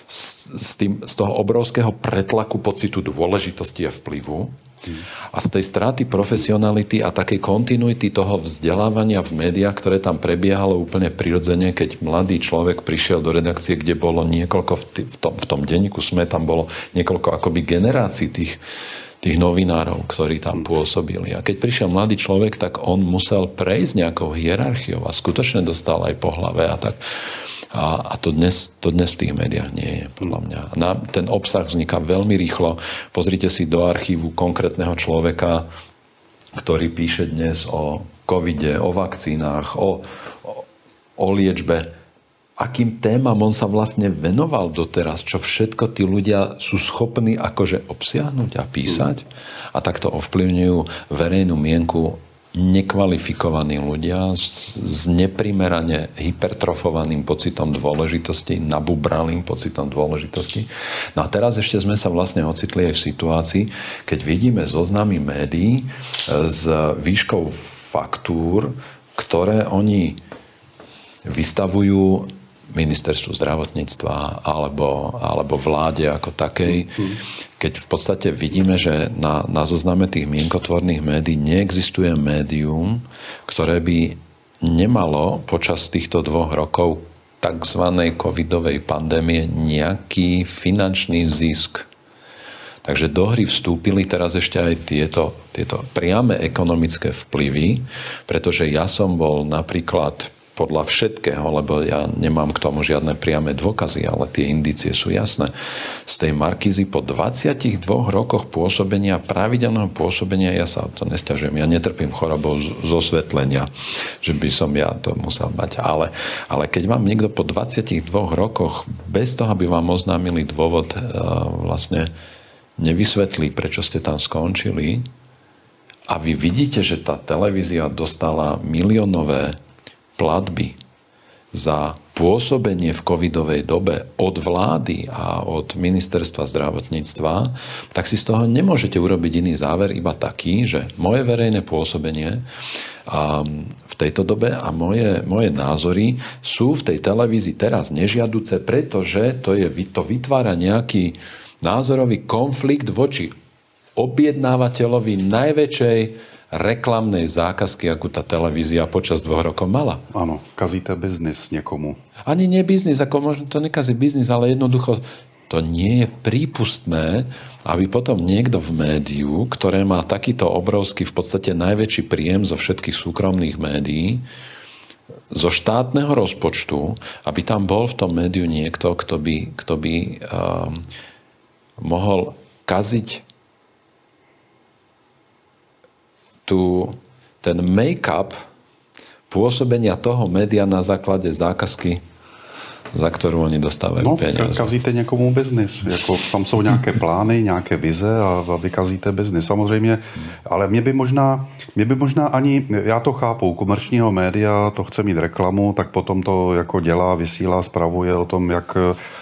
z, tým, z toho obrovského pretlaku pocitu dôležitosti a vplyvu, a z tej straty profesionality a takej kontinuity toho vzdelávania v médiách, ktoré tam prebiehalo úplne prirodzene, keď mladý človek prišiel do redakcie, kde bolo niekoľko, v, t- v, tom, v tom denníku SME tam bolo niekoľko akoby generácií tých, tých novinárov, ktorí tam pôsobili. A keď prišiel mladý človek, tak on musel prejsť nejakou hierarchiou a skutočne dostal aj po hlave a tak. A, a to, dnes, to dnes v tých médiách nie je, podľa mňa. Na, ten obsah vzniká veľmi rýchlo. Pozrite si do archívu konkrétneho človeka, ktorý píše dnes o covide, o vakcínach, o, o, o liečbe. Akým témam on sa vlastne venoval doteraz, čo všetko tí ľudia sú schopní akože obsiahnuť a písať a takto ovplyvňujú verejnú mienku nekvalifikovaní ľudia s, s neprimerane hypertrofovaným pocitom dôležitosti, nabubralým pocitom dôležitosti. No a teraz ešte sme sa vlastne ocitli aj v situácii, keď vidíme zoznamy médií e, s výškou faktúr, ktoré oni vystavujú ministerstvu zdravotníctva alebo, alebo vláde ako takej, keď v podstate vidíme, že na, na zozname tých mienkotvorných médií neexistuje médium, ktoré by nemalo počas týchto dvoch rokov tzv. covidovej pandémie nejaký finančný zisk. Takže do hry vstúpili teraz ešte aj tieto, tieto priame ekonomické vplyvy, pretože ja som bol napríklad podľa všetkého, lebo ja nemám k tomu žiadne priame dôkazy, ale tie indície sú jasné. Z tej Markízy po 22 rokoch pôsobenia, pravidelného pôsobenia, ja sa to nestiažujem, ja netrpím chorobou zosvetlenia, že by som ja to musel mať. Ale, ale keď vám niekto po 22 rokoch, bez toho, aby vám oznámili dôvod, e, vlastne nevysvetlí, prečo ste tam skončili, a vy vidíte, že tá televízia dostala miliónové platby za pôsobenie v covidovej dobe od vlády a od ministerstva zdravotníctva, tak si z toho nemôžete urobiť iný záver, iba taký, že moje verejné pôsobenie v tejto dobe a moje, moje názory sú v tej televízii teraz nežiaduce, pretože to, je, to vytvára nejaký názorový konflikt voči objednávateľovi najväčšej reklamnej zákazky, akú tá televízia počas dvoch rokov mala. Áno, kazíte biznis niekomu. Ani nie biznis, ako možno to nekazí biznis, ale jednoducho to nie je prípustné, aby potom niekto v médiu, ktoré má takýto obrovský, v podstate najväčší príjem zo všetkých súkromných médií, zo štátneho rozpočtu, aby tam bol v tom médiu niekto, kto by, kto by um, mohol kaziť tu, ten make-up pôsobenia toho média na základe zákazky za ktorou oni dostávají no, peníze. kazíte někomu biznis. Jako, tam jsou nějaké plány, nějaké vize a vy kazíte biznis. Samozřejmě, ale mě by možná, mě by možná ani, já to chápu, komerčního média to chce mít reklamu, tak potom to jako dělá, vysílá, spravuje o tom, jak,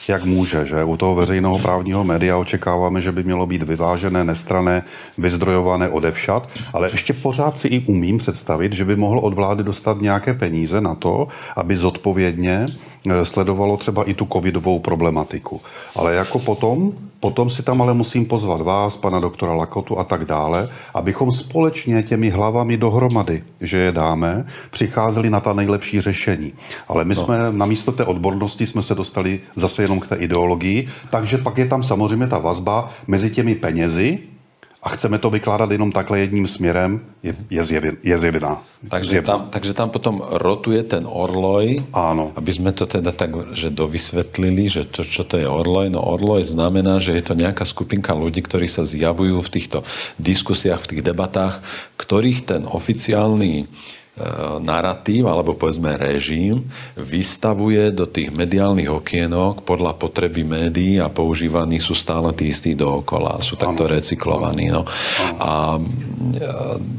jak může. Že? U toho veřejného právního média očekáváme, že by mělo být vyvážené, nestrané, vyzdrojované odevšat, ale ještě pořád si i umím představit, že by mohl od vlády dostat nějaké peníze na to, aby zodpovědně Eh, sledovalo třeba i tu covidovou problematiku. Ale jako potom, potom si tam ale musím pozvat vás, pana doktora Lakotu a tak dále, abychom společně těmi hlavami dohromady, že je dáme, přicházeli na ta nejlepší řešení. Ale my no. jsme namísto té odbornosti jsme se dostali zase jenom k té ideologii, takže pak je tam samozřejmě ta vazba mezi těmi penězi, a chceme to vykládat jenom takhle jedním směrem, je, je, zjevin, je zjevná. Takže tam, takže tam potom rotuje ten orloj, Áno. aby sme to teda tak, že dovysvetlili, že to, čo to je orloj. No orloj znamená, že je to nejaká skupinka ľudí, ktorí sa zjavujú v týchto diskusiách, v tých debatách, ktorých ten oficiálny narratív alebo povedzme režim vystavuje do tých mediálnych okienok podľa potreby médií a používaní sú stále tí istí dookola. Sú takto recyklovaní. No. A e,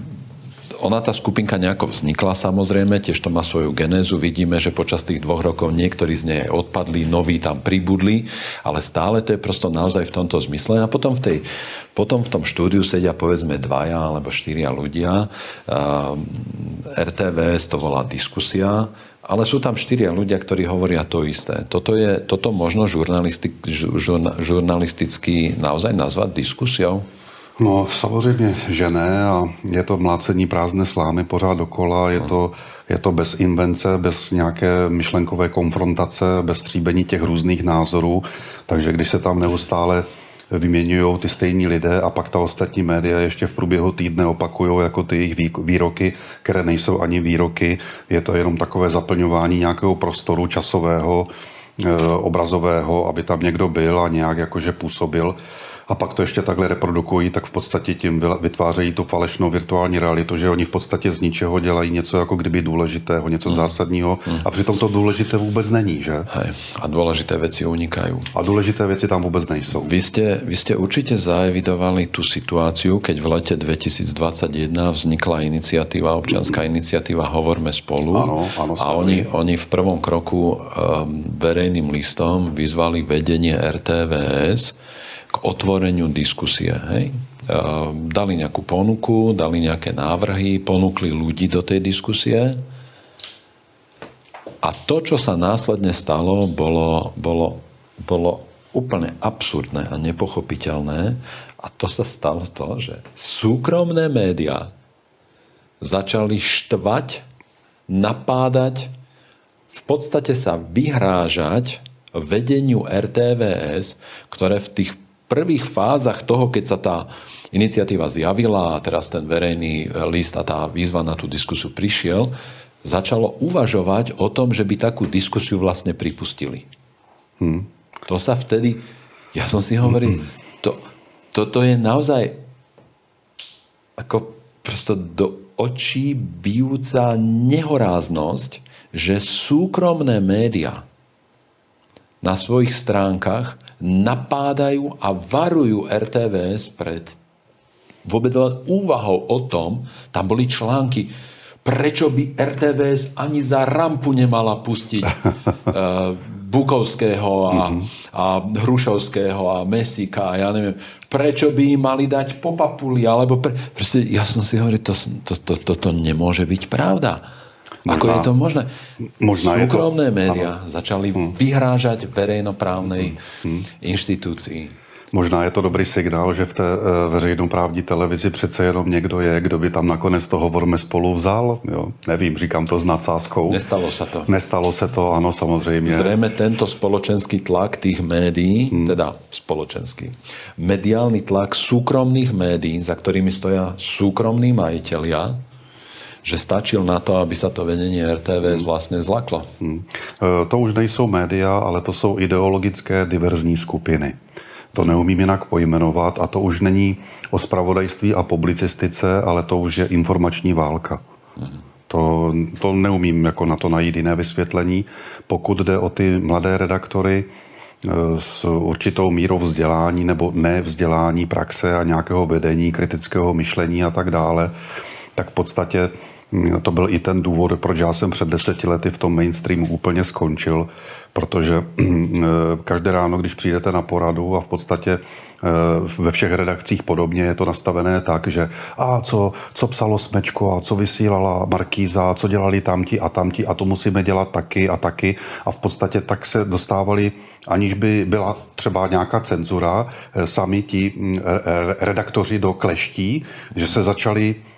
ona tá skupinka nejako vznikla samozrejme, tiež to má svoju genézu. Vidíme, že počas tých dvoch rokov niektorí z nej odpadli, noví tam pribudli, ale stále to je prosto naozaj v tomto zmysle. A potom v, tej, potom v tom štúdiu sedia povedzme dvaja alebo štyria ľudia. RTVS to volá diskusia, ale sú tam štyria ľudia, ktorí hovoria to isté. Toto, je, toto možno žurnalistik, žurnalisticky naozaj nazvať diskusiou? No samozřejmě, že ne a je to mlácení prázdné slámy pořád dokola, je to, je to bez invence, bez nějaké myšlenkové konfrontace, bez stříbení těch různých názorů, takže když se tam neustále vyměňují ty stejní lidé a pak ta ostatní média ještě v průběhu týdne opakují jako ty jejich výroky, které nejsou ani výroky, je to jenom takové zaplňování nějakého prostoru časového, e, obrazového, aby tam někdo byl a nějak jakože působil a pak to ještě takhle reprodukují, tak v podstatě tím vytvářejí tu falešnou virtuální realitu, že oni v podstatě z ničeho dělají něco jako kdyby důležitého, něco mm. zásadního mm. a přitom to důležité vůbec není, že? Hej. A důležité věci unikají. A důležité věci tam vůbec nejsou. Vy jste, vy jste určitě zaevidovali tu situaci, keď v lete 2021 vznikla iniciatíva, občanská iniciatíva Hovorme spolu. Ano, ano, a oni, oni v prvom kroku um, verejným listom vyzvali vedenie RTVS, k otvoreniu diskusie. Hej? Dali nejakú ponuku, dali nejaké návrhy, ponúkli ľudí do tej diskusie. A to, čo sa následne stalo, bolo, bolo, bolo úplne absurdné a nepochopiteľné. A to sa stalo to, že súkromné médiá začali štvať, napádať, v podstate sa vyhrážať vedeniu RTVS, ktoré v tých prvých fázach toho, keď sa tá iniciatíva zjavila a teraz ten verejný list a tá výzva na tú diskusiu prišiel, začalo uvažovať o tom, že by takú diskusiu vlastne pripustili. Hmm. To sa vtedy, ja som si hovoril, to, toto je naozaj ako prosto do očí bijúca nehoráznosť, že súkromné médiá na svojich stránkach napádajú a varujú RTVS pred vôbec len úvahou o tom, tam boli články, prečo by RTVS ani za rampu nemala pustiť uh, Bukovského a, mm-hmm. a Hrušovského a Mesika a ja neviem, prečo by im mali dať po papuli, alebo pre... Proste, ja som si hovoril, to, to, to, to, to nemôže byť pravda. Možná, Ako je to možné? Možná Súkromné médiá začali hmm. vyhrážať verejnoprávnej hmm. inštitúcii. Možná je to dobrý signál, že v té e, veřejnoprávní televizi přece jenom někdo je, kdo by tam nakonec to hovorme spolu vzal. Jo? Nevím, říkám to s nadsázkou. Nestalo se to. Nestalo se to, ano, samozřejmě. Zřejmě tento spoločenský tlak tých médií, hmm. teda spoločenský, mediálny tlak súkromných médií, za ktorými stoja súkromní majiteľia, že stačil na to, aby sa to vedenie RTVS hmm. vlastne zlaklo. Hmm. To už nejsou média, ale to jsou ideologické diverzní skupiny. To neumím jinak pojmenovat a to už není o spravodajství a publicistice, ale to už je informační válka. To, to neumím jako na to najít jiné vysvětlení. Pokud jde o ty mladé redaktory e, s určitou mírou vzdělání nebo nevzdělání praxe a nějakého vedení, kritického myšlení a tak dále, tak v podstatě to byl i ten důvod, proč já jsem před deseti lety v tom mainstreamu úplně skončil, protože každé ráno, když přijdete na poradu a v podstatě eh, ve všech redakcích podobně je to nastavené tak, že a co, co psalo Smečko a co vysílala Markýza, co dělali tamti a tamti a to musíme dělat taky a taky a v podstatě tak se dostávali, aniž by byla třeba nějaká cenzura, eh, sami ti mm, redaktoři do kleští, že se začali Eh, eh,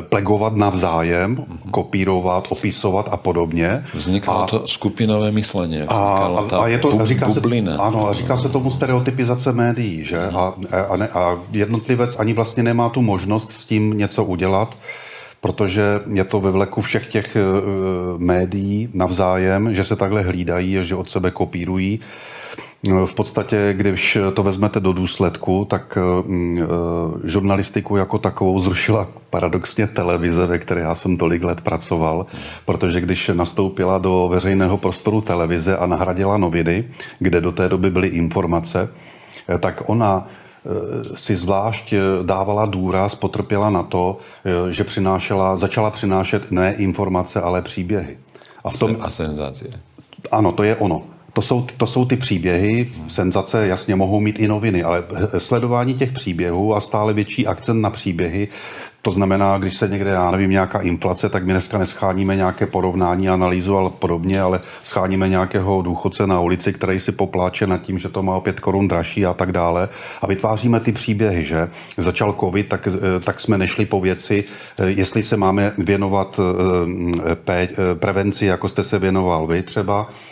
plegovat navzájem, mm-hmm. kopírovat, opisovat a podobně. Vznikalo a, to skupinové myšlení. A, a, a je to, bu, říká bublina, se, ano, a říká se tomu stereotypizace médií, že? Mm-hmm. A, a, ne, a jednotlivec ani vlastně nemá tu možnost s tím něco udělat, protože je to ve vleku všech těch uh, médií navzájem, že se takhle hlídají, že od sebe kopírují. No, v podstatě, když to vezmete do důsledku, tak mm, eh, žurnalistiku jako takovou zrušila paradoxně televize, ve které já jsem tolik let pracoval, protože když nastoupila do veřejného prostoru televize a nahradila noviny, kde do té doby byly informace, eh, tak ona eh, si zvlášť dávala důraz, potrpěla na to, že přinášela, začala přinášet ne informace, ale příběhy. A, v tom, a senzácie. Ano, to je ono. To jsou, to jsou ty příběhy, senzace jasně mohou mít i noviny, ale sledování těch příběhů a stále větší akcent na příběhy, to znamená, když se někde, já nevím, nějaká inflace, tak my dneska nescháníme nějaké porovnání, analýzu, ale podobně, ale scháníme nějakého důchodce na ulici, který si popláče nad tím, že to má o pět korun dražší a tak dále. A vytváříme ty příběhy, že začal covid, tak, tak jsme nešli po věci, jestli se máme věnovat eh, prevenci, jako jste se věnoval vy třeba, Eh,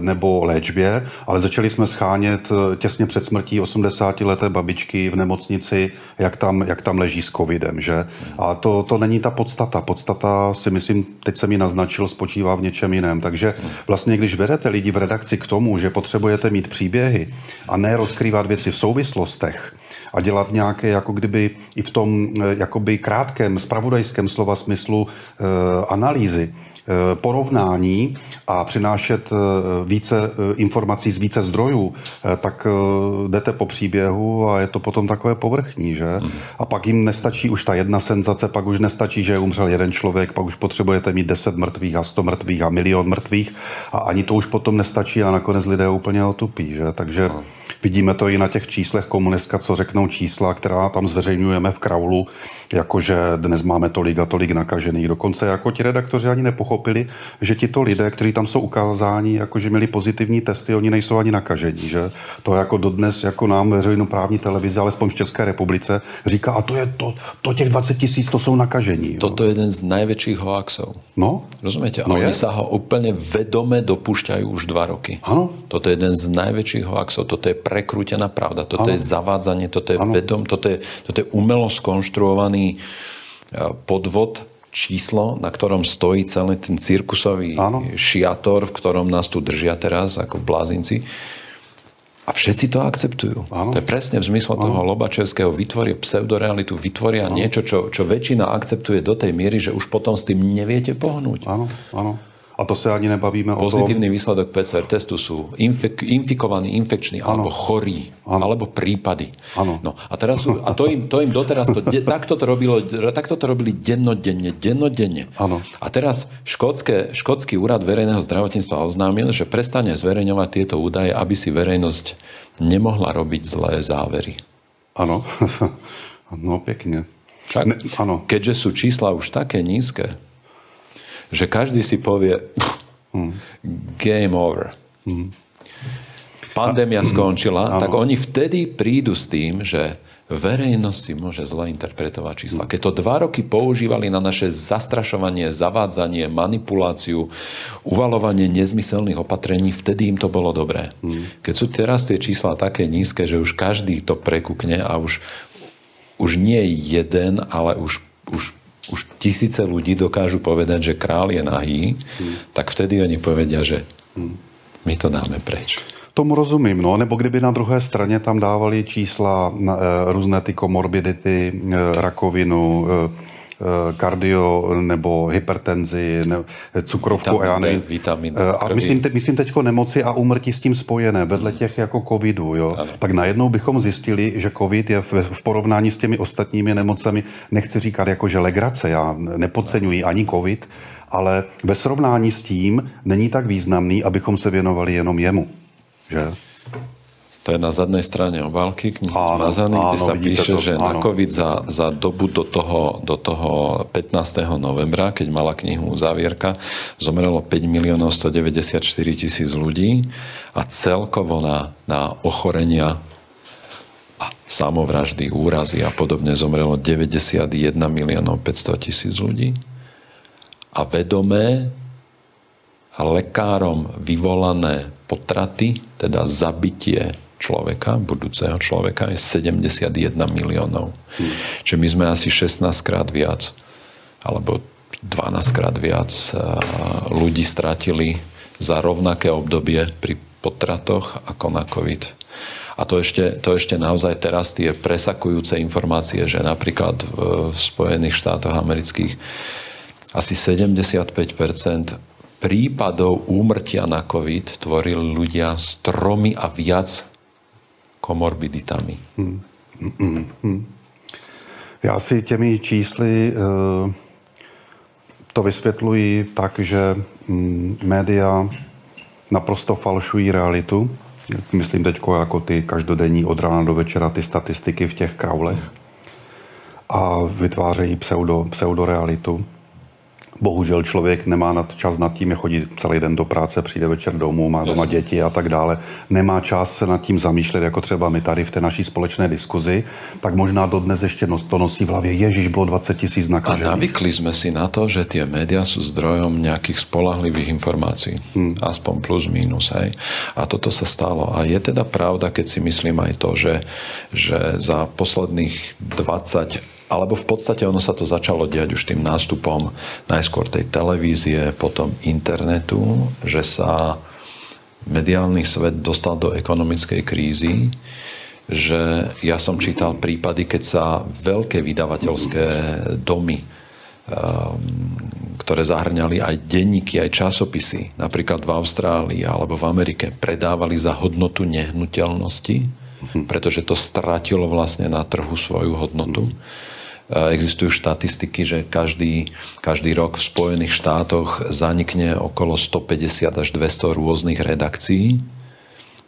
nebo léčbě, ale začali jsme schánět eh, těsně před smrtí 80-leté babičky v nemocnici, jak tam, jak tam leží s covidem. Že? A to, to není ta podstata. Podstata si myslím, teď jsem ji naznačil, spočívá v něčem jiném. Takže vlastně, když vedete lidi v redakci k tomu, že potřebujete mít příběhy a ne rozkrývat věci v souvislostech, a dělat nějaké, jako kdyby i v tom eh, jakoby krátkém, spravodajském slova smyslu e, analýzy, Eh, porovnání a přinášet eh, více eh, informací z více zdrojů, tak jdete po příběhu a je to potom takové povrchní, že? Mhm. A pak jim nestačí už ta jedna senzace, pak už nestačí, že umřel jeden člověk, pak už potřebujete mít 10 mrtvých a 100 mrtvých a milion mrtvých a ani to už potom nestačí a nakonec lidé úplně otupí, že? Takže. Vidíme to i na těch číslech komunistka, co řeknou čísla, která tam zveřejňujeme v Kraulu, jakože dnes máme tolik a tolik nakažených. Dokonce jako ti redaktoři ani nepochopili, že tito lidé, kteří tam jsou ukázáni, jakože měli pozitivní testy, oni nejsou ani nakažení. Že? To jako dodnes jako nám veřejnoprávní televize, alespoň v České republice, říká, a to je to, to těch 20 tisíc, to jsou nakažení. Toto je jeden z největších hoaxov. No? Rozumiete? No oni je? sa ho úplne vedome dopúšťajú už dva roky. Ano. Toto je jeden z najväčších hoaxov. Toto je je prekrútená pravda, toto ano. je zavádzanie, toto je ano. vedom, toto je, toto je umelo skonštruovaný e, podvod, číslo, na ktorom stojí celý ten cirkusový ano. šiator, v ktorom nás tu držia teraz, ako v Blázinci. A všetci to akceptujú. Ano. To je presne v zmysle ano. toho Lobačevského. Vytvoria pseudorealitu, vytvoria ano. niečo, čo, čo väčšina akceptuje do tej miery, že už potom s tým neviete pohnúť. Áno, áno. A to sa ani nebavíme Pozitívny o Pozitívny výsledok PCR testu sú infek, infikovaní, infekční, ano. alebo chorí, ano. alebo prípady. Ano. No, a, teraz sú, a to, im, to im doteraz, to, de, takto, to robilo, takto to robili dennodenne, dennodenne. Ano. A teraz škótske, škótsky úrad verejného zdravotníctva oznámil, že prestane zverejňovať tieto údaje, aby si verejnosť nemohla robiť zlé závery. Áno, no pekne. Však, ne. Keďže sú čísla už také nízke, že každý si povie hmm. game over. Hmm. Pandémia skončila, tak oni vtedy prídu s tým, že verejnosť si môže zle interpretovať čísla. Keď to dva roky používali na naše zastrašovanie, zavádzanie, manipuláciu, uvalovanie nezmyselných opatrení, vtedy im to bolo dobré. Keď sú teraz tie čísla také nízke, že už každý to prekúkne a už, už nie jeden, ale už, už už tisíce ľudí dokážu povedať, že král je nahý, hmm. tak vtedy oni povedia, že my to dáme preč. Tomu rozumím, no, nebo kdyby na druhé straně tam dávali čísla, na, e, různé ty komorbidity, e, rakovinu, e, kardio nebo hypertenzi, ne, cukrovku vitamin a já nevím. Vitamin eh, a myslím, te, myslím teď nemoci a úmrtí s tím spojené, vedle těch jako covidu. Jo? Ano. Tak najednou bychom zjistili, že covid je v, v porovnání s těmi ostatními nemocemi, nechci říkat jako že legrace, já nepodceňuji ani covid, ale ve srovnání s tím není tak významný, abychom se věnovali jenom jemu. Že? To je na zadnej strane obálky knihy áno, zmazaný, kde sa píše, to, že áno. na COVID za, za dobu do toho, do toho 15. novembra, keď mala knihu Závierka, zomrelo 5 miliónov 194 tisíc ľudí a celkovo na, na ochorenia a samovraždy, úrazy a podobne zomrelo 91 miliónov 500 tisíc ľudí. A vedomé lekárom vyvolané potraty, teda zabitie človeka, budúceho človeka, je 71 miliónov. Hmm. Čiže my sme asi 16 krát viac, alebo 12 krát viac ľudí stratili za rovnaké obdobie pri potratoch ako na COVID. A to ešte, to ešte naozaj teraz tie presakujúce informácie, že napríklad v Spojených štátoch amerických asi 75 prípadov úmrtia na COVID tvorili ľudia s tromi a viac komorbiditami. Hmm. Hmm. Hmm. Já si těmi čísly eh, to vysvětluji tak, že mm, média naprosto falšují realitu. Myslím teď jako ty každodenní od rána do večera ty statistiky v těch kraulech a vytvářejí pseudo, pseudorealitu. Bohužel člověk nemá nad čas nad tím, je chodí celý den do práce, přijde večer domů, má doma Jasně. děti a tak dále. Nemá čas se nad tím zamýšlet, jako třeba my tady v té naší společné diskuzi, tak možná dodnes ještě to nosí v hlavě, Ježiš, bylo 20 tisíc nakažených. A navykli jsme si na to, že tie médiá sú zdrojom nejakých spolahlivých informácií. Hmm. Aspoň plus, minus. Hej. A toto sa stalo. A je teda pravda, keď si myslím aj to, že, že za posledných 20 alebo v podstate ono sa to začalo diať už tým nástupom najskôr tej televízie, potom internetu, že sa mediálny svet dostal do ekonomickej krízy, že ja som čítal prípady, keď sa veľké vydavateľské domy, ehm, ktoré zahrňali aj denníky, aj časopisy, napríklad v Austrálii alebo v Amerike, predávali za hodnotu nehnuteľnosti, pretože to stratilo vlastne na trhu svoju hodnotu. Existujú štatistiky, že každý, každý rok v Spojených štátoch zanikne okolo 150 až 200 rôznych redakcií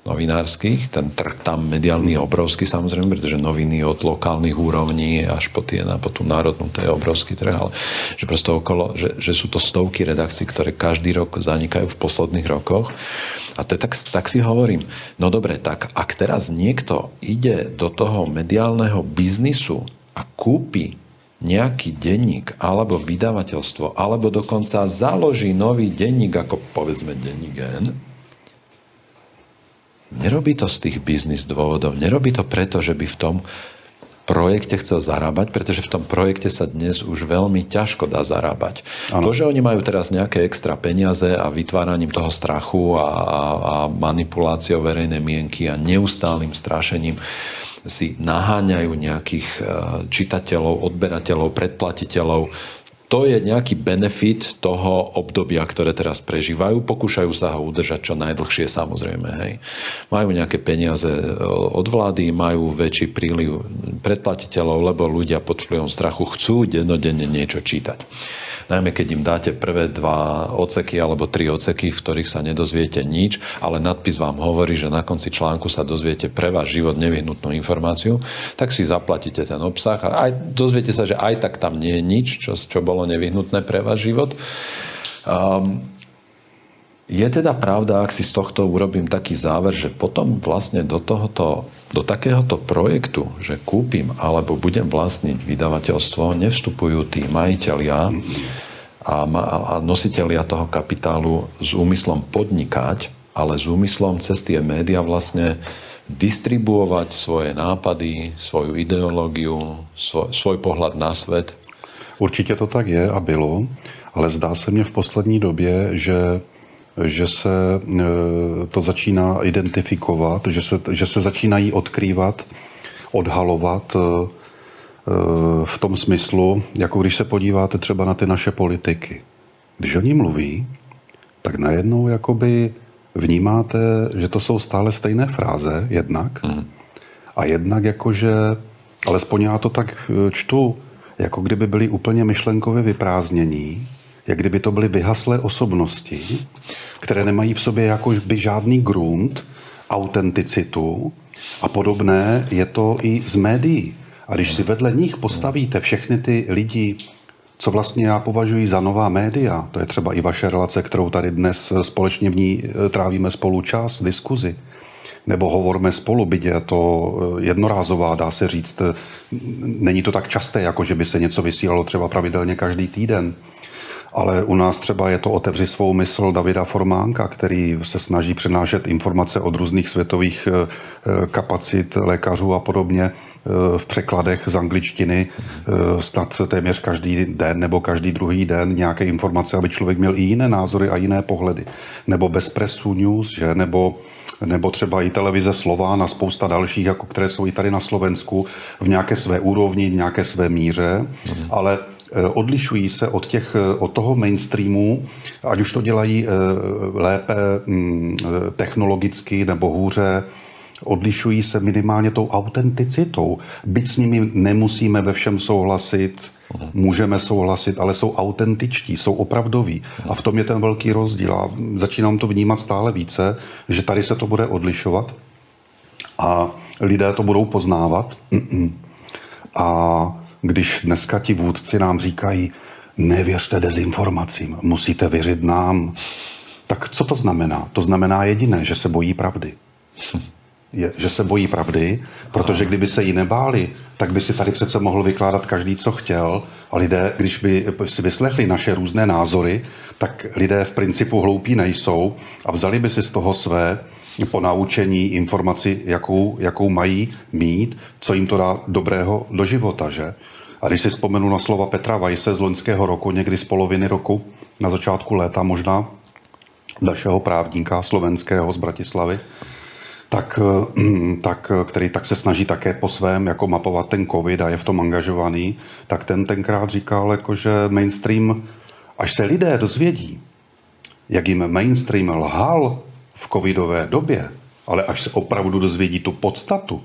novinárskych. Ten trh tam mediálny je obrovský samozrejme, pretože noviny od lokálnych úrovní až po, tie, po tú národnú, to je obrovský trh, ale že okolo, že, že sú to stovky redakcií, ktoré každý rok zanikajú v posledných rokoch. A to je tak, tak si hovorím, no dobre, tak ak teraz niekto ide do toho mediálneho biznisu a kúpi nejaký denník alebo vydavateľstvo, alebo dokonca založí nový denník, ako povedzme denník N, nerobí to z tých biznis dôvodov, nerobí to preto, že by v tom projekte chcel zarábať, pretože v tom projekte sa dnes už veľmi ťažko dá zarábať. Ano. To, že oni majú teraz nejaké extra peniaze a vytváraním toho strachu a, a, a manipuláciou verejnej mienky a neustálým strašením si naháňajú nejakých e, čitateľov, odberateľov, predplatiteľov to je nejaký benefit toho obdobia, ktoré teraz prežívajú. Pokúšajú sa ho udržať čo najdlhšie, samozrejme. Hej. Majú nejaké peniaze e, od vlády, majú väčší príliv predplatiteľov, lebo ľudia pod vplyvom strachu chcú dennodenne niečo čítať najmä keď im dáte prvé dva oceky alebo tri oceky, v ktorých sa nedozviete nič, ale nadpis vám hovorí, že na konci článku sa dozviete pre váš život nevyhnutnú informáciu, tak si zaplatíte ten obsah a aj dozviete sa, že aj tak tam nie je nič, čo, čo bolo nevyhnutné pre váš život. Um, je teda pravda, ak si z tohto urobím taký záver, že potom vlastne do tohoto, do takéhoto projektu, že kúpim alebo budem vlastniť vydavateľstvo, nevstupujú tí majiteľia a, a nositeľia toho kapitálu s úmyslom podnikať, ale s úmyslom cez tie médiá vlastne distribuovať svoje nápady, svoju ideológiu, svoj, svoj pohľad na svet? Určitě to tak je a bylo, ale zdá se mně v poslední době, že že se e, to začíná identifikovat, že se, že se začínají odkrývat, odhalovat e, e, v tom smyslu, jako když se podíváte třeba na ty naše politiky. Když oni mluví, tak najednou jakoby vnímáte, že to jsou stále stejné fráze, jednak, mm. a jednak jakože, alespoň já to tak čtu, jako kdyby byli úplně myšlenkově vyprázdnění, jak kdyby to byly vyhaslé osobnosti, které nemají v sobě jako by žádný grunt, autenticitu a podobné je to i z médií. A když si vedle nich postavíte všechny ty lidi, co vlastně já považuji za nová média, to je třeba i vaše relace, kterou tady dnes společně v ní eh, trávíme spolu čas, diskuzi, nebo hovorme spolu, byť je to eh, jednorázová, dá se říct, eh, není to tak časté, jako že by se něco vysílalo třeba pravidelně každý týden. Ale u nás třeba je to Otevři svou mysl Davida Formánka, který se snaží přenášet informace od různých světových eh, eh, kapacit lékařů a podobně eh, v překladech z angličtiny snad téměř každý den nebo každý druhý den nějaké informace, aby člověk měl i jiné názory a jiné pohledy. Nebo Bezpresu News, že? nebo nebo třeba i televize Slován a spousta dalších, jako které jsou i tady na Slovensku v nějaké své úrovni, v nějaké své míře, mm. ale odlišují se od, těch, eh, od toho mainstreamu, ať už to dělají eh, lépe mm, technologicky nebo hůře, odlišují se minimálně tou autenticitou. Byť s nimi nemusíme ve všem souhlasit, můžeme souhlasit, ale jsou autentičtí, jsou opravdoví. A v tom je ten velký rozdíl. A začínám to vnímat stále více, že tady se to bude odlišovat a lidé to budou poznávat. A když dneska ti vůdci nám říkají, nevěřte dezinformacím, musíte věřit nám. Tak co to znamená? To znamená jediné, že se bojí pravdy. Je, že se bojí pravdy, protože kdyby se jí nebáli, tak by si tady přece mohl vykládat každý, co chtěl. A lidé, když by si vyslechli naše různé názory, tak lidé v principu hloupí nejsou a vzali by si z toho své ponaučení informaci, jakou, jakou mají mít, co jim to dá dobrého do života, že? A když si vzpomenu na slova Petra Vajse z loňského roku, někdy z poloviny roku, na začátku léta možná, našeho právníka slovenského z Bratislavy, tak, eh, tak, který tak se snaží také po svém jako mapovat ten covid a je v tom angažovaný, tak ten tenkrát říkal, jako, že mainstream, až se lidé dozvědí, jak jim mainstream lhal v covidové době, ale až se opravdu dozvědí tu podstatu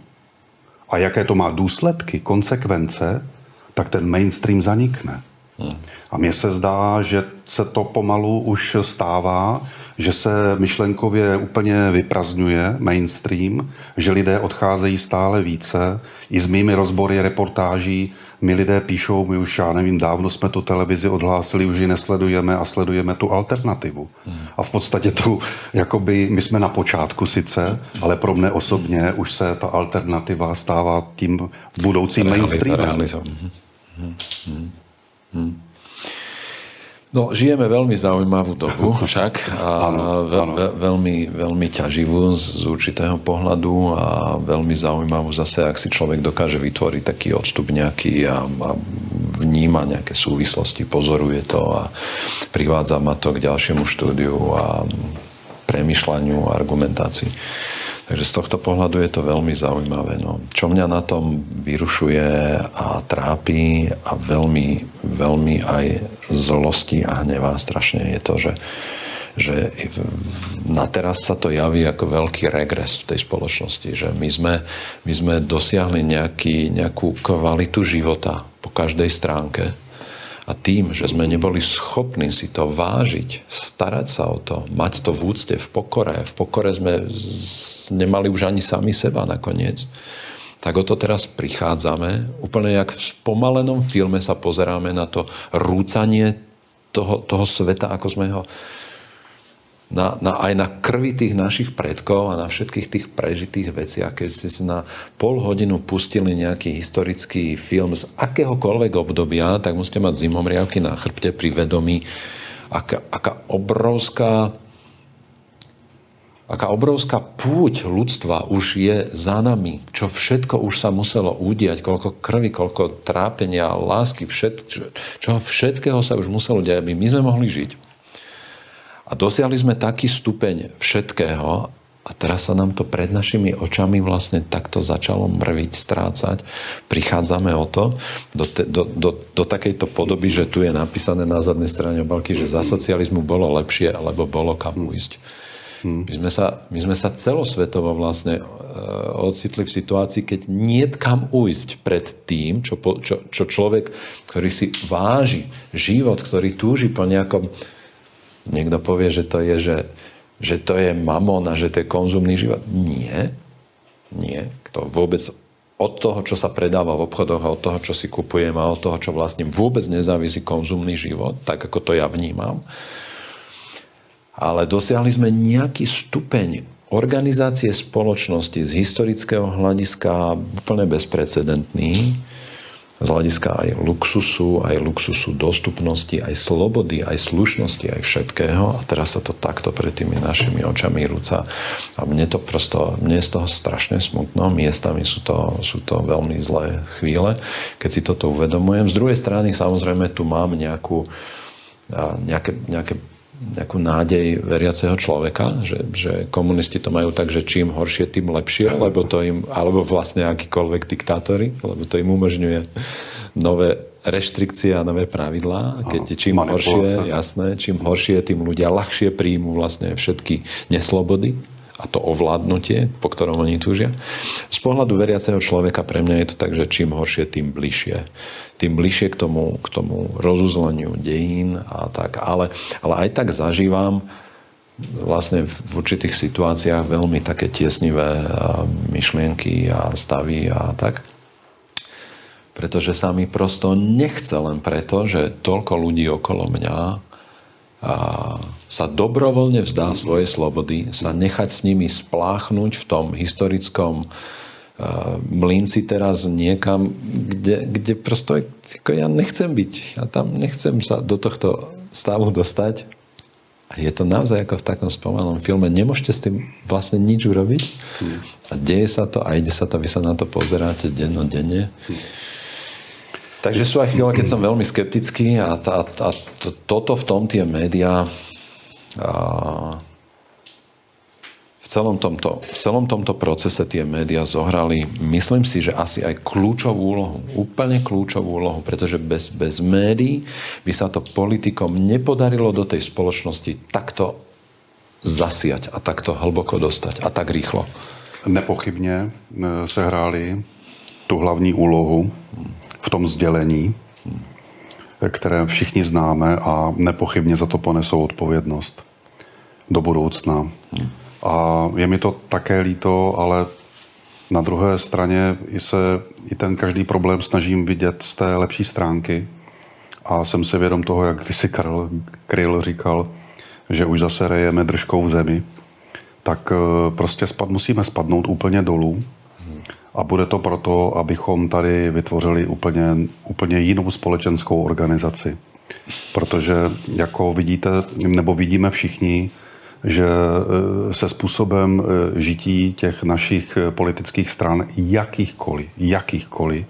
a jaké to má důsledky, konsekvence, tak ten mainstream zanikne. Hmm. A mně se zdá, že se to pomalu už stává, že se myšlenkově úplně vyprazňuje mainstream, že lidé odcházejí stále více. I s mými rozbory reportáží mi lidé píšou, my už, já nevím, dávno jsme tu televizi odhlásili, už ji nesledujeme a sledujeme tu alternativu. Hmm. A v podstatě tu, jakoby, my jsme na počátku sice, ale pro mne osobně už se ta alternativa stává tím budoucím mainstreamem. No, žijeme veľmi zaujímavú dobu však a ve, ve, veľmi, veľmi ťaživú z, z určitého pohľadu a veľmi zaujímavú zase, ak si človek dokáže vytvoriť taký odstup nejaký a, a vníma nejaké súvislosti, pozoruje to a privádza ma to k ďalšiemu štúdiu a premyšľaniu a argumentácii. Takže z tohto pohľadu je to veľmi zaujímavé. No. Čo mňa na tom vyrušuje a trápi a veľmi, veľmi aj zlosti a hnevá strašne je to, že, že na teraz sa to javí ako veľký regres v tej spoločnosti, že my sme, my sme dosiahli nejaký, nejakú kvalitu života po každej stránke, a tým, že sme neboli schopní si to vážiť, starať sa o to, mať to v úcte, v pokore, v pokore sme nemali už ani sami seba nakoniec, tak o to teraz prichádzame. Úplne jak v spomalenom filme sa pozeráme na to rúcanie toho, toho sveta, ako sme ho na, na, aj na krvi tých našich predkov a na všetkých tých prežitých veciach. Keď ste si na pol hodinu pustili nejaký historický film z akéhokoľvek obdobia, tak musíte mať zimomriavky na chrbte pri vedomí, aká, aká obrovská aká obrovská púť ľudstva už je za nami, čo všetko už sa muselo udiať, koľko krvi, koľko trápenia, lásky, všet, čo, čo všetkého sa už muselo diať, aby my sme mohli žiť. A dosiahli sme taký stupeň všetkého a teraz sa nám to pred našimi očami vlastne takto začalo mrviť, strácať. Prichádzame o to do, te, do, do, do takejto podoby, že tu je napísané na zadnej strane obálky, že za socializmu bolo lepšie, alebo bolo kam ujsť. My sme, sa, my sme sa celosvetovo vlastne e, ocitli v situácii, keď nie kam ujsť pred tým, čo, po, čo, čo človek, ktorý si váži život, ktorý túži po nejakom Niekto povie, že to je, že, že to je mamon a že to je konzumný život. Nie. Nie. To vôbec od toho, čo sa predáva v obchodoch a od toho, čo si kupujem a od toho, čo vlastne vôbec nezávisí konzumný život, tak ako to ja vnímam. Ale dosiahli sme nejaký stupeň organizácie spoločnosti z historického hľadiska úplne bezprecedentný, z hľadiska aj luxusu, aj luxusu dostupnosti, aj slobody, aj slušnosti, aj všetkého. A teraz sa to takto pred tými našimi očami rúca. A mne to prosto, mne je z toho strašne smutno. Miestami sú to, sú to veľmi zlé chvíle, keď si toto uvedomujem. Z druhej strany samozrejme tu mám nejakú, nejaké, nejaké nejakú nádej veriaceho človeka, že, že komunisti to majú tak, že čím horšie, tým lepšie, lebo to im, alebo vlastne akýkoľvek diktátori, lebo to im umožňuje nové reštrikcie a nové pravidlá. Keď čím horšie, jasné, čím horšie, tým ľudia ľahšie príjmu vlastne všetky neslobody a to ovládnutie, po ktorom oni túžia. Z pohľadu veriaceho človeka pre mňa je to tak, že čím horšie, tým bližšie. Tým bližšie k tomu, k tomu rozuzleniu dejín a tak. Ale, ale aj tak zažívam vlastne v určitých situáciách veľmi také tiesnivé myšlienky a stavy a tak. Pretože sa mi prosto nechce len preto, že toľko ľudí okolo mňa a sa dobrovoľne vzdá svojej slobody, sa nechať s nimi spláchnuť v tom historickom uh, mlínci teraz niekam, kde, kde prosto ja nechcem byť. Ja tam nechcem sa do tohto stavu dostať. A je to naozaj ako v takom spomalom filme. Nemôžete s tým vlastne nič urobiť. A deje sa to a ide sa to, vy sa na to pozeráte dennodenne. Takže sú aj chvíle, keď som veľmi skeptický a, tá, a to, toto v tom tie médiá v celom, tomto, v celom tomto procese tie médiá zohrali, myslím si, že asi aj kľúčovú úlohu, úplne kľúčovú úlohu, pretože bez, bez médií by sa to politikom nepodarilo do tej spoločnosti takto zasiať a takto hlboko dostať a tak rýchlo. Nepochybně sehráli tu hlavní úlohu v tom sdělení, které všichni známe a nepochybně za to ponesou odpovědnost do budoucna. A je mi to také líto, ale na druhé straně i se i ten každý problém snažím vidět z té lepší stránky. A jsem si vědom toho, jak ty si Karel Kryl říkal, že už zase rejeme držkou v zemi, tak prostě spad, musíme spadnout úplně dolů a bude to proto, abychom tady vytvořili úplně, úplně jinou společenskou organizaci. Protože jako vidíte, nebo vidíme všichni, že e, se způsobem e, žití těch našich e, politických stran jakýchkoliv, jakýchkoliv,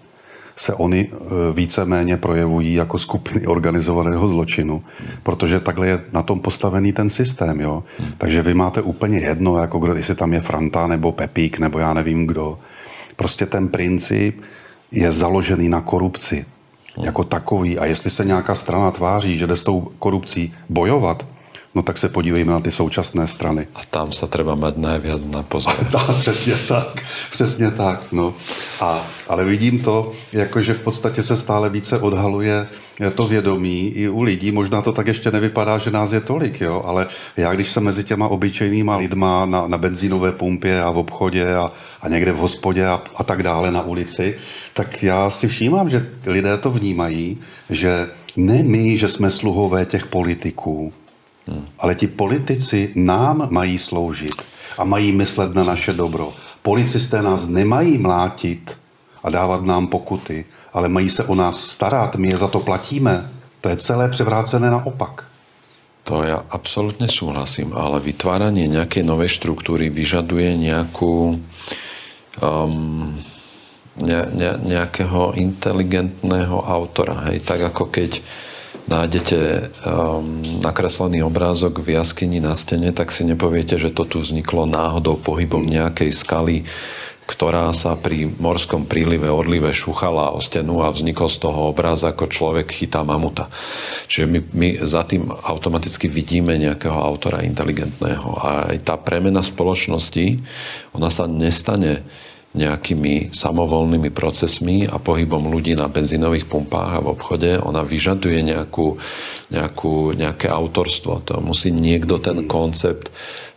se oni víceméně projevují jako skupiny organizovaného zločinu, protože takhle je na tom postavený ten systém. Jo? Takže vy máte úplně jedno, jako kdo, jestli tam je Franta nebo Pepík nebo já nevím kdo. Prostě ten princip je založený na korupci jako takový. A jestli se nějaká strana tváří, že jde s tou korupcí bojovat, No tak se podívejme na ty současné strany. A tam se třeba mať najviac na pozor. přesně tak, přesně tak. No. A, ale vidím to, že v podstatě se stále více odhaluje to vědomí i u lidí. Možná to tak ještě nevypadá, že nás je tolik, jo? ale já, když jsem mezi těma obyčejnýma lidma na, na benzínové pumpě a v obchodě a, a někde v hospodě a, a tak dále na ulici, tak já si všímám, že lidé to vnímají, že ne my, že jsme sluhové těch politiků. Ale ti politici nám mají sloužit a mají myslet na naše dobro. Policisté nás nemají mlátit a dávat nám pokuty, ale mají se o nás starat, my je za to platíme. To je celé převrácené naopak. To ja absolútne súhlasím, ale vytváranie nejakej novej štruktúry vyžaduje nejakú um, ne, ne, nejakého inteligentného autora. Hej? Tak ako keď nájdete um, nakreslený obrázok v jaskyni na stene, tak si nepoviete, že to tu vzniklo náhodou pohybom nejakej skaly, ktorá sa pri morskom prílive, odlive šuchala o stenu a vznikol z toho obráz ako človek chytá mamuta. Čiže my, my za tým automaticky vidíme nejakého autora inteligentného. A aj tá premena spoločnosti, ona sa nestane nejakými samovolnými procesmi a pohybom ľudí na benzínových pumpách a v obchode, ona vyžaduje nejakú, nejakú, nejaké autorstvo. To musí niekto ten koncept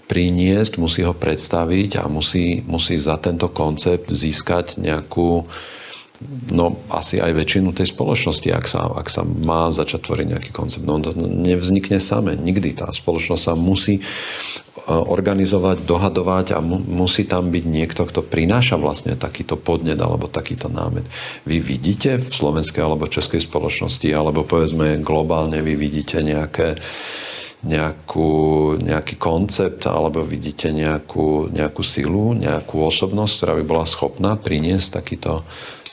priniesť, musí ho predstaviť a musí, musí za tento koncept získať nejakú, no asi aj väčšinu tej spoločnosti, ak sa, ak sa má začať tvoriť nejaký koncept. No to nevznikne samé, nikdy. Tá spoločnosť sa musí e, organizovať, dohadovať a mu, musí tam byť niekto, kto prináša vlastne takýto podnet alebo takýto námet. Vy vidíte v slovenskej alebo českej spoločnosti, alebo povedzme globálne vy vidíte nejaké nejakú, nejaký koncept alebo vidíte nejakú, nejakú silu, nejakú osobnosť, ktorá by bola schopná priniesť takýto,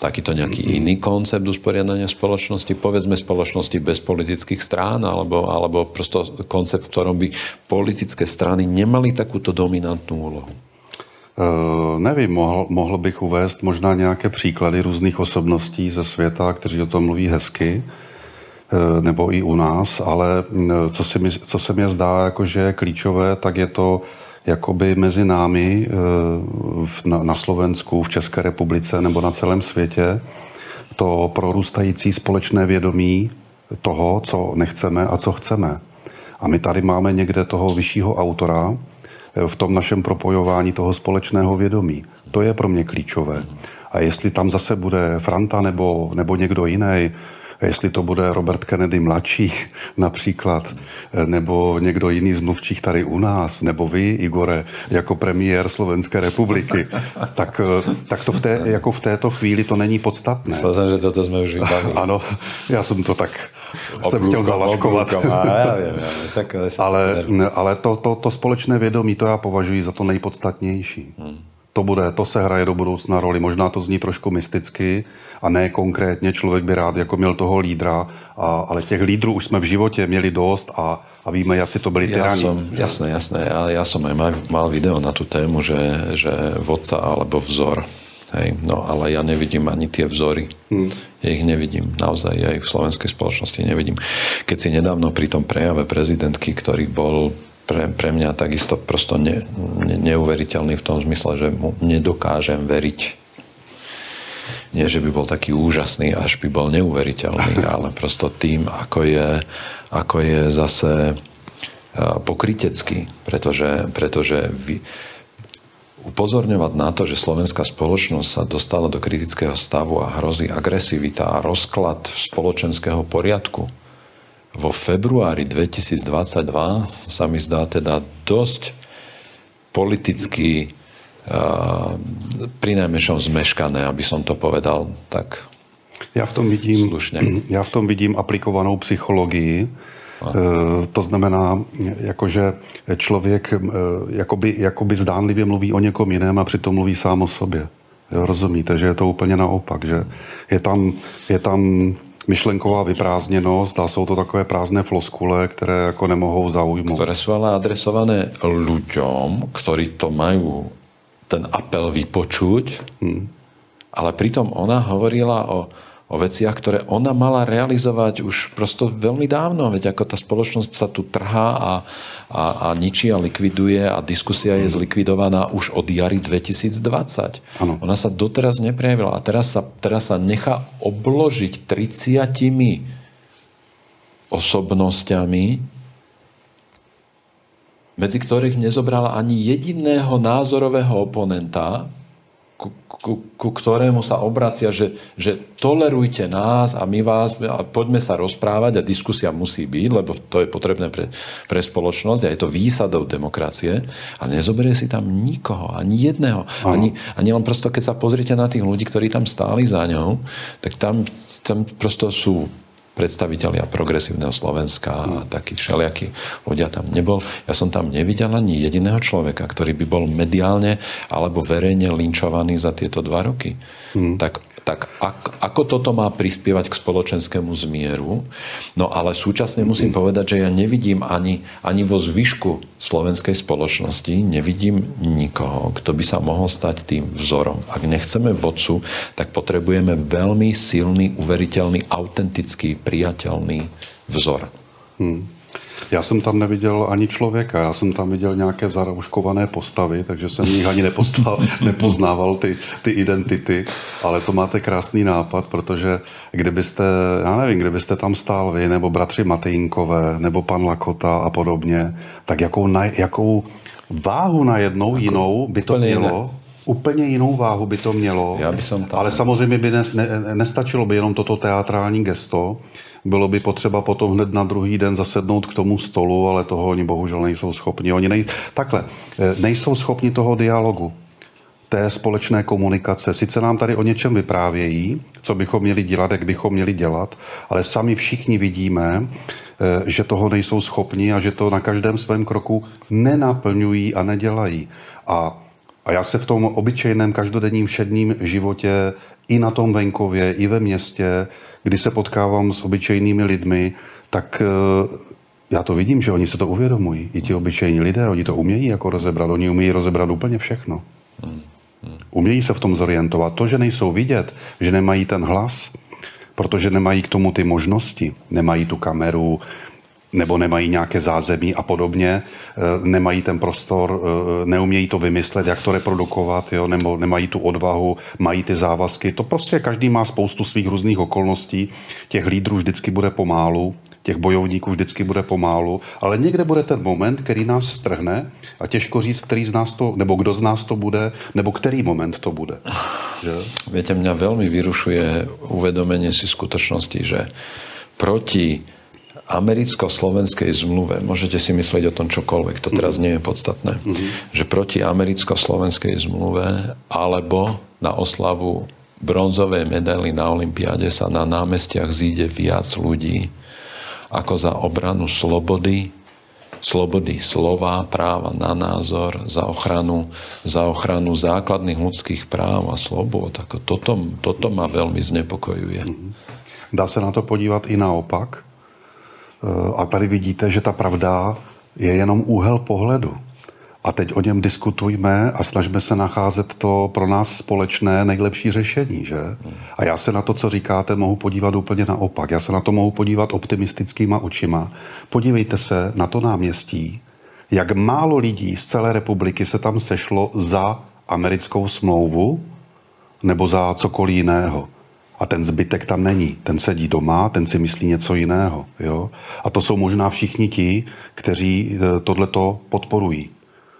takýto nejaký iný koncept usporiadania spoločnosti, povedzme spoločnosti bez politických strán, alebo, alebo prosto koncept, v ktorom by politické strany nemali takúto dominantnú úlohu? Uh, nevím, mohl, mohl bych uvést možná nějaké příklady různých osobností ze světa, kteří o tom mluví hezky, uh, nebo i u nás, ale uh, co, si mi, co se mi zdá, jako že je klíčové, tak je to jakoby mezi námi eh, na Slovensku, v České republice nebo na celém světě to prorůstající společné vědomí toho, co nechceme a co chceme. A my tady máme někde toho vyššího autora eh, v tom našem propojování toho společného vědomí. To je pro mě klíčové. A jestli tam zase bude Franta nebo, nebo někdo jiný, jestli to bude Robert Kennedy mladší například, nebo někdo jiný z mluvčích tady u nás, nebo vy, Igore, jako premiér Slovenské republiky, tak, tak to v, té, jako v této chvíli to není podstatné. Myslel jsem, že toto jsme už vybavili. Ano, já jsem to tak jsem chtěl zalaškovat. ale ale to, to, to společné vědomí, to já považuji za to nejpodstatnější. Hmm to bude, to se hraje do budoucna roli. Možná to zní trošku mysticky a ne konkrétně. Člověk by rád jako měl toho lídra, a, ale těch lídrů už jsme v životě měli dost a, a víme, jak si to byli tyrani. Ja som, jasné, jasné. Ja, ja som aj mal, mal video na tú tému, že, že vodca alebo vzor. Hej, no ale ja nevidím ani tie vzory. Hmm. Ja ich nevidím. Naozaj, ja ich v slovenskej spoločnosti nevidím. Keď si nedávno pri tom prejave prezidentky, ktorý bol pre, pre mňa takisto prosto ne, ne, neuveriteľný v tom zmysle, že mu nedokážem veriť. Nie, že by bol taký úžasný, až by bol neuveriteľný, ale prosto tým, ako je, ako je zase pokrytecký, pretože, pretože vy, upozorňovať na to, že slovenská spoločnosť sa dostala do kritického stavu a hrozí agresivita a rozklad spoločenského poriadku, vo februári 2022 sa mi zdá teda dosť politicky uh, pri najmenšom zmeškané, aby som to povedal tak Já v tom vidím, slušně. Já v tom vidím aplikovanou psychologii. E, To znamená, jakože člověk e, jakoby, jakoby zdánlivě mluví o někom jiném a přitom mluví sám o sobě. Jo, rozumíte, že je to úplně naopak, že je tam, je tam myšlenková vyprázdněnost a jsou to takové prázdné floskule, které jako nemohou zaujmout. ktoré sú ale adresované ľuďom, ktorí to majú ten apel vypočuť, hmm. ale pritom ona hovorila o, o veciach, ktoré ona mala realizovať už prosto veľmi dávno, veď ako tá spoločnosť sa tu trhá a, a, a ničí a likviduje a diskusia je zlikvidovaná už od jary 2020. Áno. Ona sa doteraz neprejavila a teraz sa, teraz sa nechá obložiť 30 osobnosťami, medzi ktorých nezobrala ani jediného názorového oponenta, ku, ku, ktorému sa obracia, že, že tolerujte nás a my vás, a poďme sa rozprávať a diskusia musí byť, lebo to je potrebné pre, pre spoločnosť a je to výsadou demokracie, ale nezoberie si tam nikoho, ani jedného. Ani, ani len prosto, keď sa pozrite na tých ľudí, ktorí tam stáli za ňou, tak tam, tam prosto sú predstavitelia progresívneho Slovenska a takí všelijakí ľudia tam nebol. Ja som tam nevidel ani jediného človeka, ktorý by bol mediálne alebo verejne linčovaný za tieto dva roky. Hmm. Tak tak ak, ako toto má prispievať k spoločenskému zmieru? No ale súčasne musím povedať, že ja nevidím ani, ani vo zvyšku slovenskej spoločnosti, nevidím nikoho, kto by sa mohol stať tým vzorom. Ak nechceme vodcu, tak potrebujeme veľmi silný, uveriteľný, autentický, priateľný vzor. Hmm. Já jsem tam neviděl ani člověka, já jsem tam viděl nějaké zarouškované postavy, takže jsem jich ani nepoznal, nepoznával ty, ty identity, ale to máte krásný nápad, protože kdybyste, já nevím, kdybyste tam stál vy, nebo bratři Matejínkové, nebo pan Lakota a podobně, tak jakou, na, jakou váhu na jednou jinou by to mělo? Úplně jinou váhu by to mělo, Já by som tam... ale samozřejmě by ne, ne, nestačilo by jenom toto teatrální gesto, bylo by potřeba potom hned na druhý den zasednout k tomu stolu, ale toho oni bohužel nejsou schopni. Oni nej, takhle, nejsou schopni toho dialogu, té společné komunikace. Sice nám tady o něčem vyprávějí, co bychom měli dělat, jak bychom měli dělat, ale sami všichni vidíme, že toho nejsou schopni a že to na každém svém kroku nenaplňují a nedělají. A, a já se v tom obyčejném každodenním všedním životě i na tom venkově, i ve městě kdy se potkávám s obyčejnými lidmi, tak eh, já to vidím, že oni se to uvědomují. I ti obyčejní lidé, oni to umějí jako rozebrat. Oni umějí rozebrat úplně všechno. Umějí se v tom zorientovat. To, že nejsou vidět, že nemají ten hlas, protože nemají k tomu ty možnosti, nemají tu kameru, nebo nemají nějaké zázemí a podobně, eh, nemají ten prostor, eh, neumějí to vymyslet, jak to reprodukovat, jo, nebo nemají tu odvahu, mají ty závazky. To prostě každý má spoustu svých různých okolností. Těch lídrů vždycky bude pomálu, těch bojovníků vždycky bude pomálu, ale někde bude ten moment, který nás strhne a těžko říct, který z nás to, nebo kdo z nás to bude, nebo který moment to bude. Že? Viete, mňa veľmi vyrušuje uvedomenie si skutočnosti, že proti americko-slovenskej zmluve, môžete si myslieť o tom čokoľvek, to teraz nie je podstatné, mm-hmm. že proti americko-slovenskej zmluve alebo na oslavu bronzovej medaily na Olympiáde sa na námestiach zíde viac ľudí ako za obranu slobody, slobody slova, práva na názor, za ochranu, za ochranu základných ľudských práv a slobod. Ako toto, toto ma veľmi znepokojuje. Dá se na to podívat i naopak? A tady vidíte, že ta pravda je jenom úhel pohledu. A teď o něm diskutujme a snažme se nacházet to pro nás společné nejlepší řešení, že? A já se na to, co říkáte, mohu podívat úplně naopak. Já se na to mohu podívat optimistickýma očima. Podívejte se na to náměstí, jak málo lidí z celé republiky se tam sešlo za americkou smlouvu nebo za cokoliv jiného. A ten zbytek tam není. Ten sedí doma, ten si myslí něco jiného. Jo? A to jsou možná všichni ti, kteří tohleto podporují.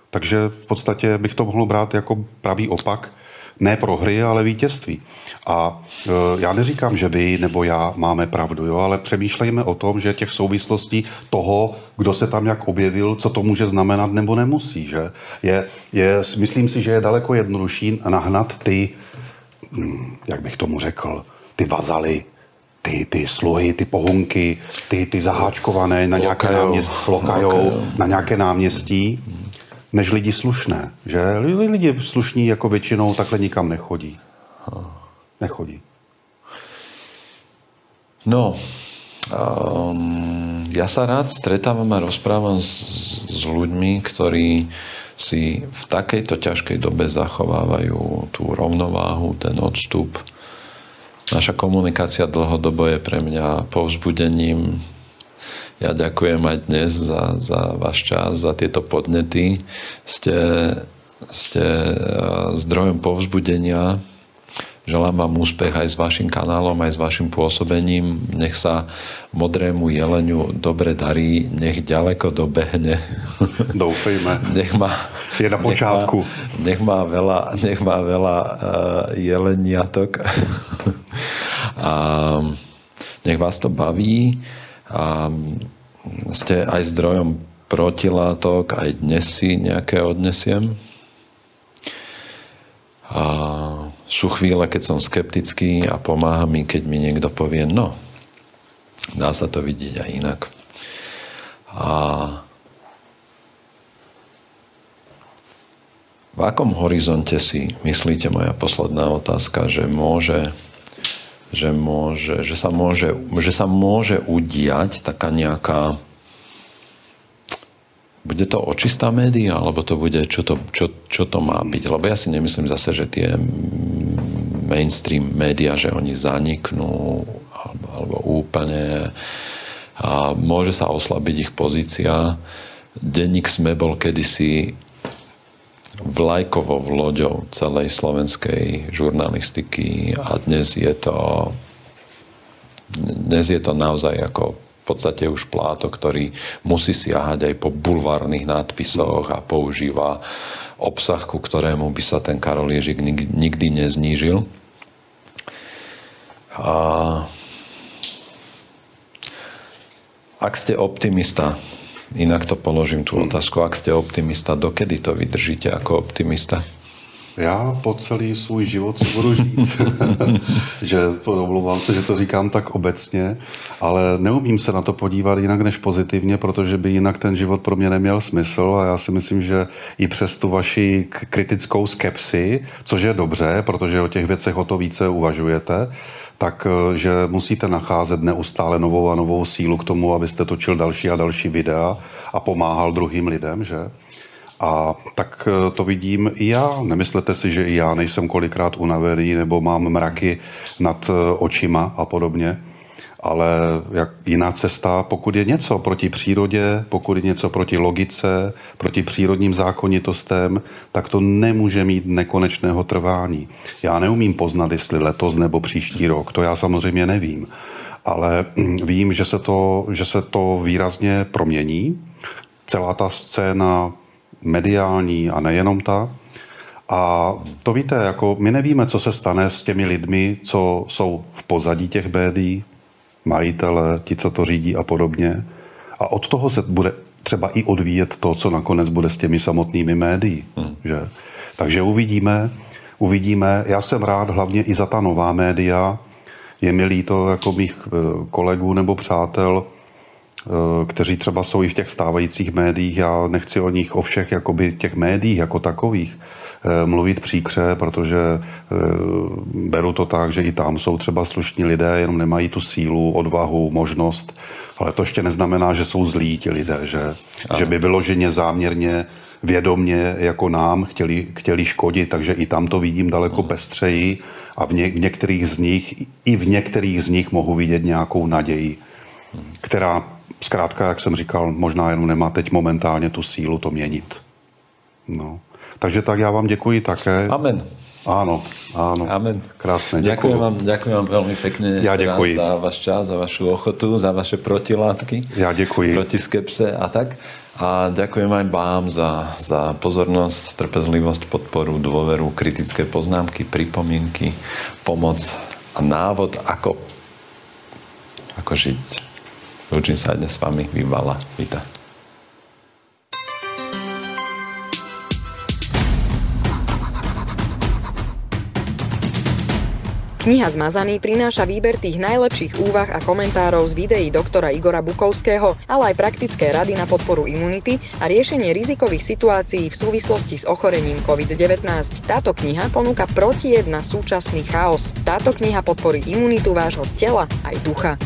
Takže v podstatě bych to mohl brát jako pravý opak, ne prohry, ale vítězství. A e, já neříkám, že vy nebo já máme pravdu, jo, ale přemýšlejme o tom, že těch souvislostí toho, kdo se tam jak objevil, co to může znamenat nebo nemusí. Že? Je, je, myslím si, že je daleko jednodušší nahnat ty, hm, jak bych tomu řekl, ty vazaly, ty, ty sluhy, ty pohonky, ty, ty zaháčkované na nějaké, náměstí, lokajou, na nějaké náměstí, než lidi slušné. Že lidi slušní jako většinou takhle nikam nechodí. Nechodí. No, um, ja sa rád stretávam a rozprávam s, s ľuďmi, ktorí si v takejto ťažkej dobe zachovávajú tú rovnováhu, ten odstup. Naša komunikácia dlhodobo je pre mňa povzbudením. Ja ďakujem aj dnes za, za váš čas, za tieto podnety. Ste, ste uh, zdrojom povzbudenia Želám vám úspech aj s vašim kanálom, aj s vašim pôsobením. Nech sa modrému jeleniu dobre darí, nech ďaleko dobehne. Doufejme. Nech má, Je na počátku. Nech má, nech má veľa, nech má veľa uh, jeleniatok. a nech vás to baví. A ste aj zdrojom protilátok, aj dnes si nejaké odnesiem. A sú chvíle, keď som skeptický a pomáha mi, keď mi niekto povie, no, dá sa to vidieť aj inak. A v akom horizonte si myslíte, moja posledná otázka, že môže, že, môže, že, sa, môže, že sa môže udiať taká nejaká bude to očistá média, alebo to bude, čo to, čo, čo to má byť? Lebo ja si nemyslím zase, že tie mainstream média, že oni zaniknú alebo, alebo úplne a môže sa oslabiť ich pozícia. Denník SME bol kedysi vlajkovou loďou celej slovenskej žurnalistiky a dnes je to dnes je to naozaj ako v podstate už pláto, ktorý musí siahať aj po bulvárnych nadpisoch a používa obsah, ku ktorému by sa ten Karol Ježik nikdy neznížil. A ak ste optimista, inak to položím tú otázku, ak ste optimista, dokedy to vydržíte ako optimista? Já po celý svůj život si budu žít. že omlouvám se, že to říkám tak obecně, ale neumím se na to podívat jinak než pozitivně, protože by jinak ten život pro mě neměl smysl a já si myslím, že i přes tu vaši kritickou skepsi, což je dobře, protože o těch věcech o to více uvažujete, tak eh, musíte nacházet neustále novou a novou sílu k tomu, abyste točil další a další videa a pomáhal druhým lidem, že? A tak eh, to vidím i já. Nemyslete si, že i já nejsem kolikrát unavený nebo mám mraky nad eh, očima a podobně. Ale jak jiná cesta, pokud je něco proti přírodě, pokud je něco proti logice, proti přírodním zákonitostem, tak to nemůže mít nekonečného trvání. Já neumím poznat, jestli letos nebo příští rok, to já samozřejmě nevím. Ale vím, že se to, že se to výrazně promění. Celá ta scéna mediální a nejenom ta. A to víte, jako my nevíme, co se stane s těmi lidmi, co jsou v pozadí těch médií, majitele, ti, co to řídí a podobně. A od toho se bude třeba i odvíjet to, co nakonec bude s těmi samotnými médií. Hmm. Že? Takže uvidíme, uvidíme. Já jsem rád hlavně i za ta nová média. Je mi líto jako mých eh, kolegů nebo přátel, kteří třeba jsou i v těch stávajících médiích. Já nechci o nich, o všech jakoby těch médiích jako takových eh, mluvit příkře, protože eh, beru to tak, že i tam jsou třeba slušní lidé, jenom nemají tu sílu, odvahu, možnost, ale to ještě neznamená, že jsou zlí ti lidé, že, že by vyloženě záměrně vědomně jako nám chtěli, chtěli škodit, takže i tam to vidím daleko pestřeji a v, ně, v některých z nich, i v některých z nich mohu vidět nějakou naději, hmm. která zkrátka, jak jsem říkal, možná jenom nemá teď momentálně tu sílu to měnit. No. Takže tak já vám děkuji také. Amen. Áno, áno. Amen. Krásne, ďakujem. vám, ďakujem vám veľmi pekne ja ďakujem. za váš čas, za vašu ochotu, za vaše protilátky. Ja ďakujem. Proti skepse a tak. A ďakujem aj vám za, za pozornosť, trpezlivosť, podporu, dôveru, kritické poznámky, pripomienky, pomoc a návod, ako, ako žiť Lúčim sa dnes s vami. Vyvala. Víta. Kniha Zmazaný prináša výber tých najlepších úvah a komentárov z videí doktora Igora Bukovského, ale aj praktické rady na podporu imunity a riešenie rizikových situácií v súvislosti s ochorením COVID-19. Táto kniha ponúka protijed na súčasný chaos. Táto kniha podporí imunitu vášho tela aj ducha.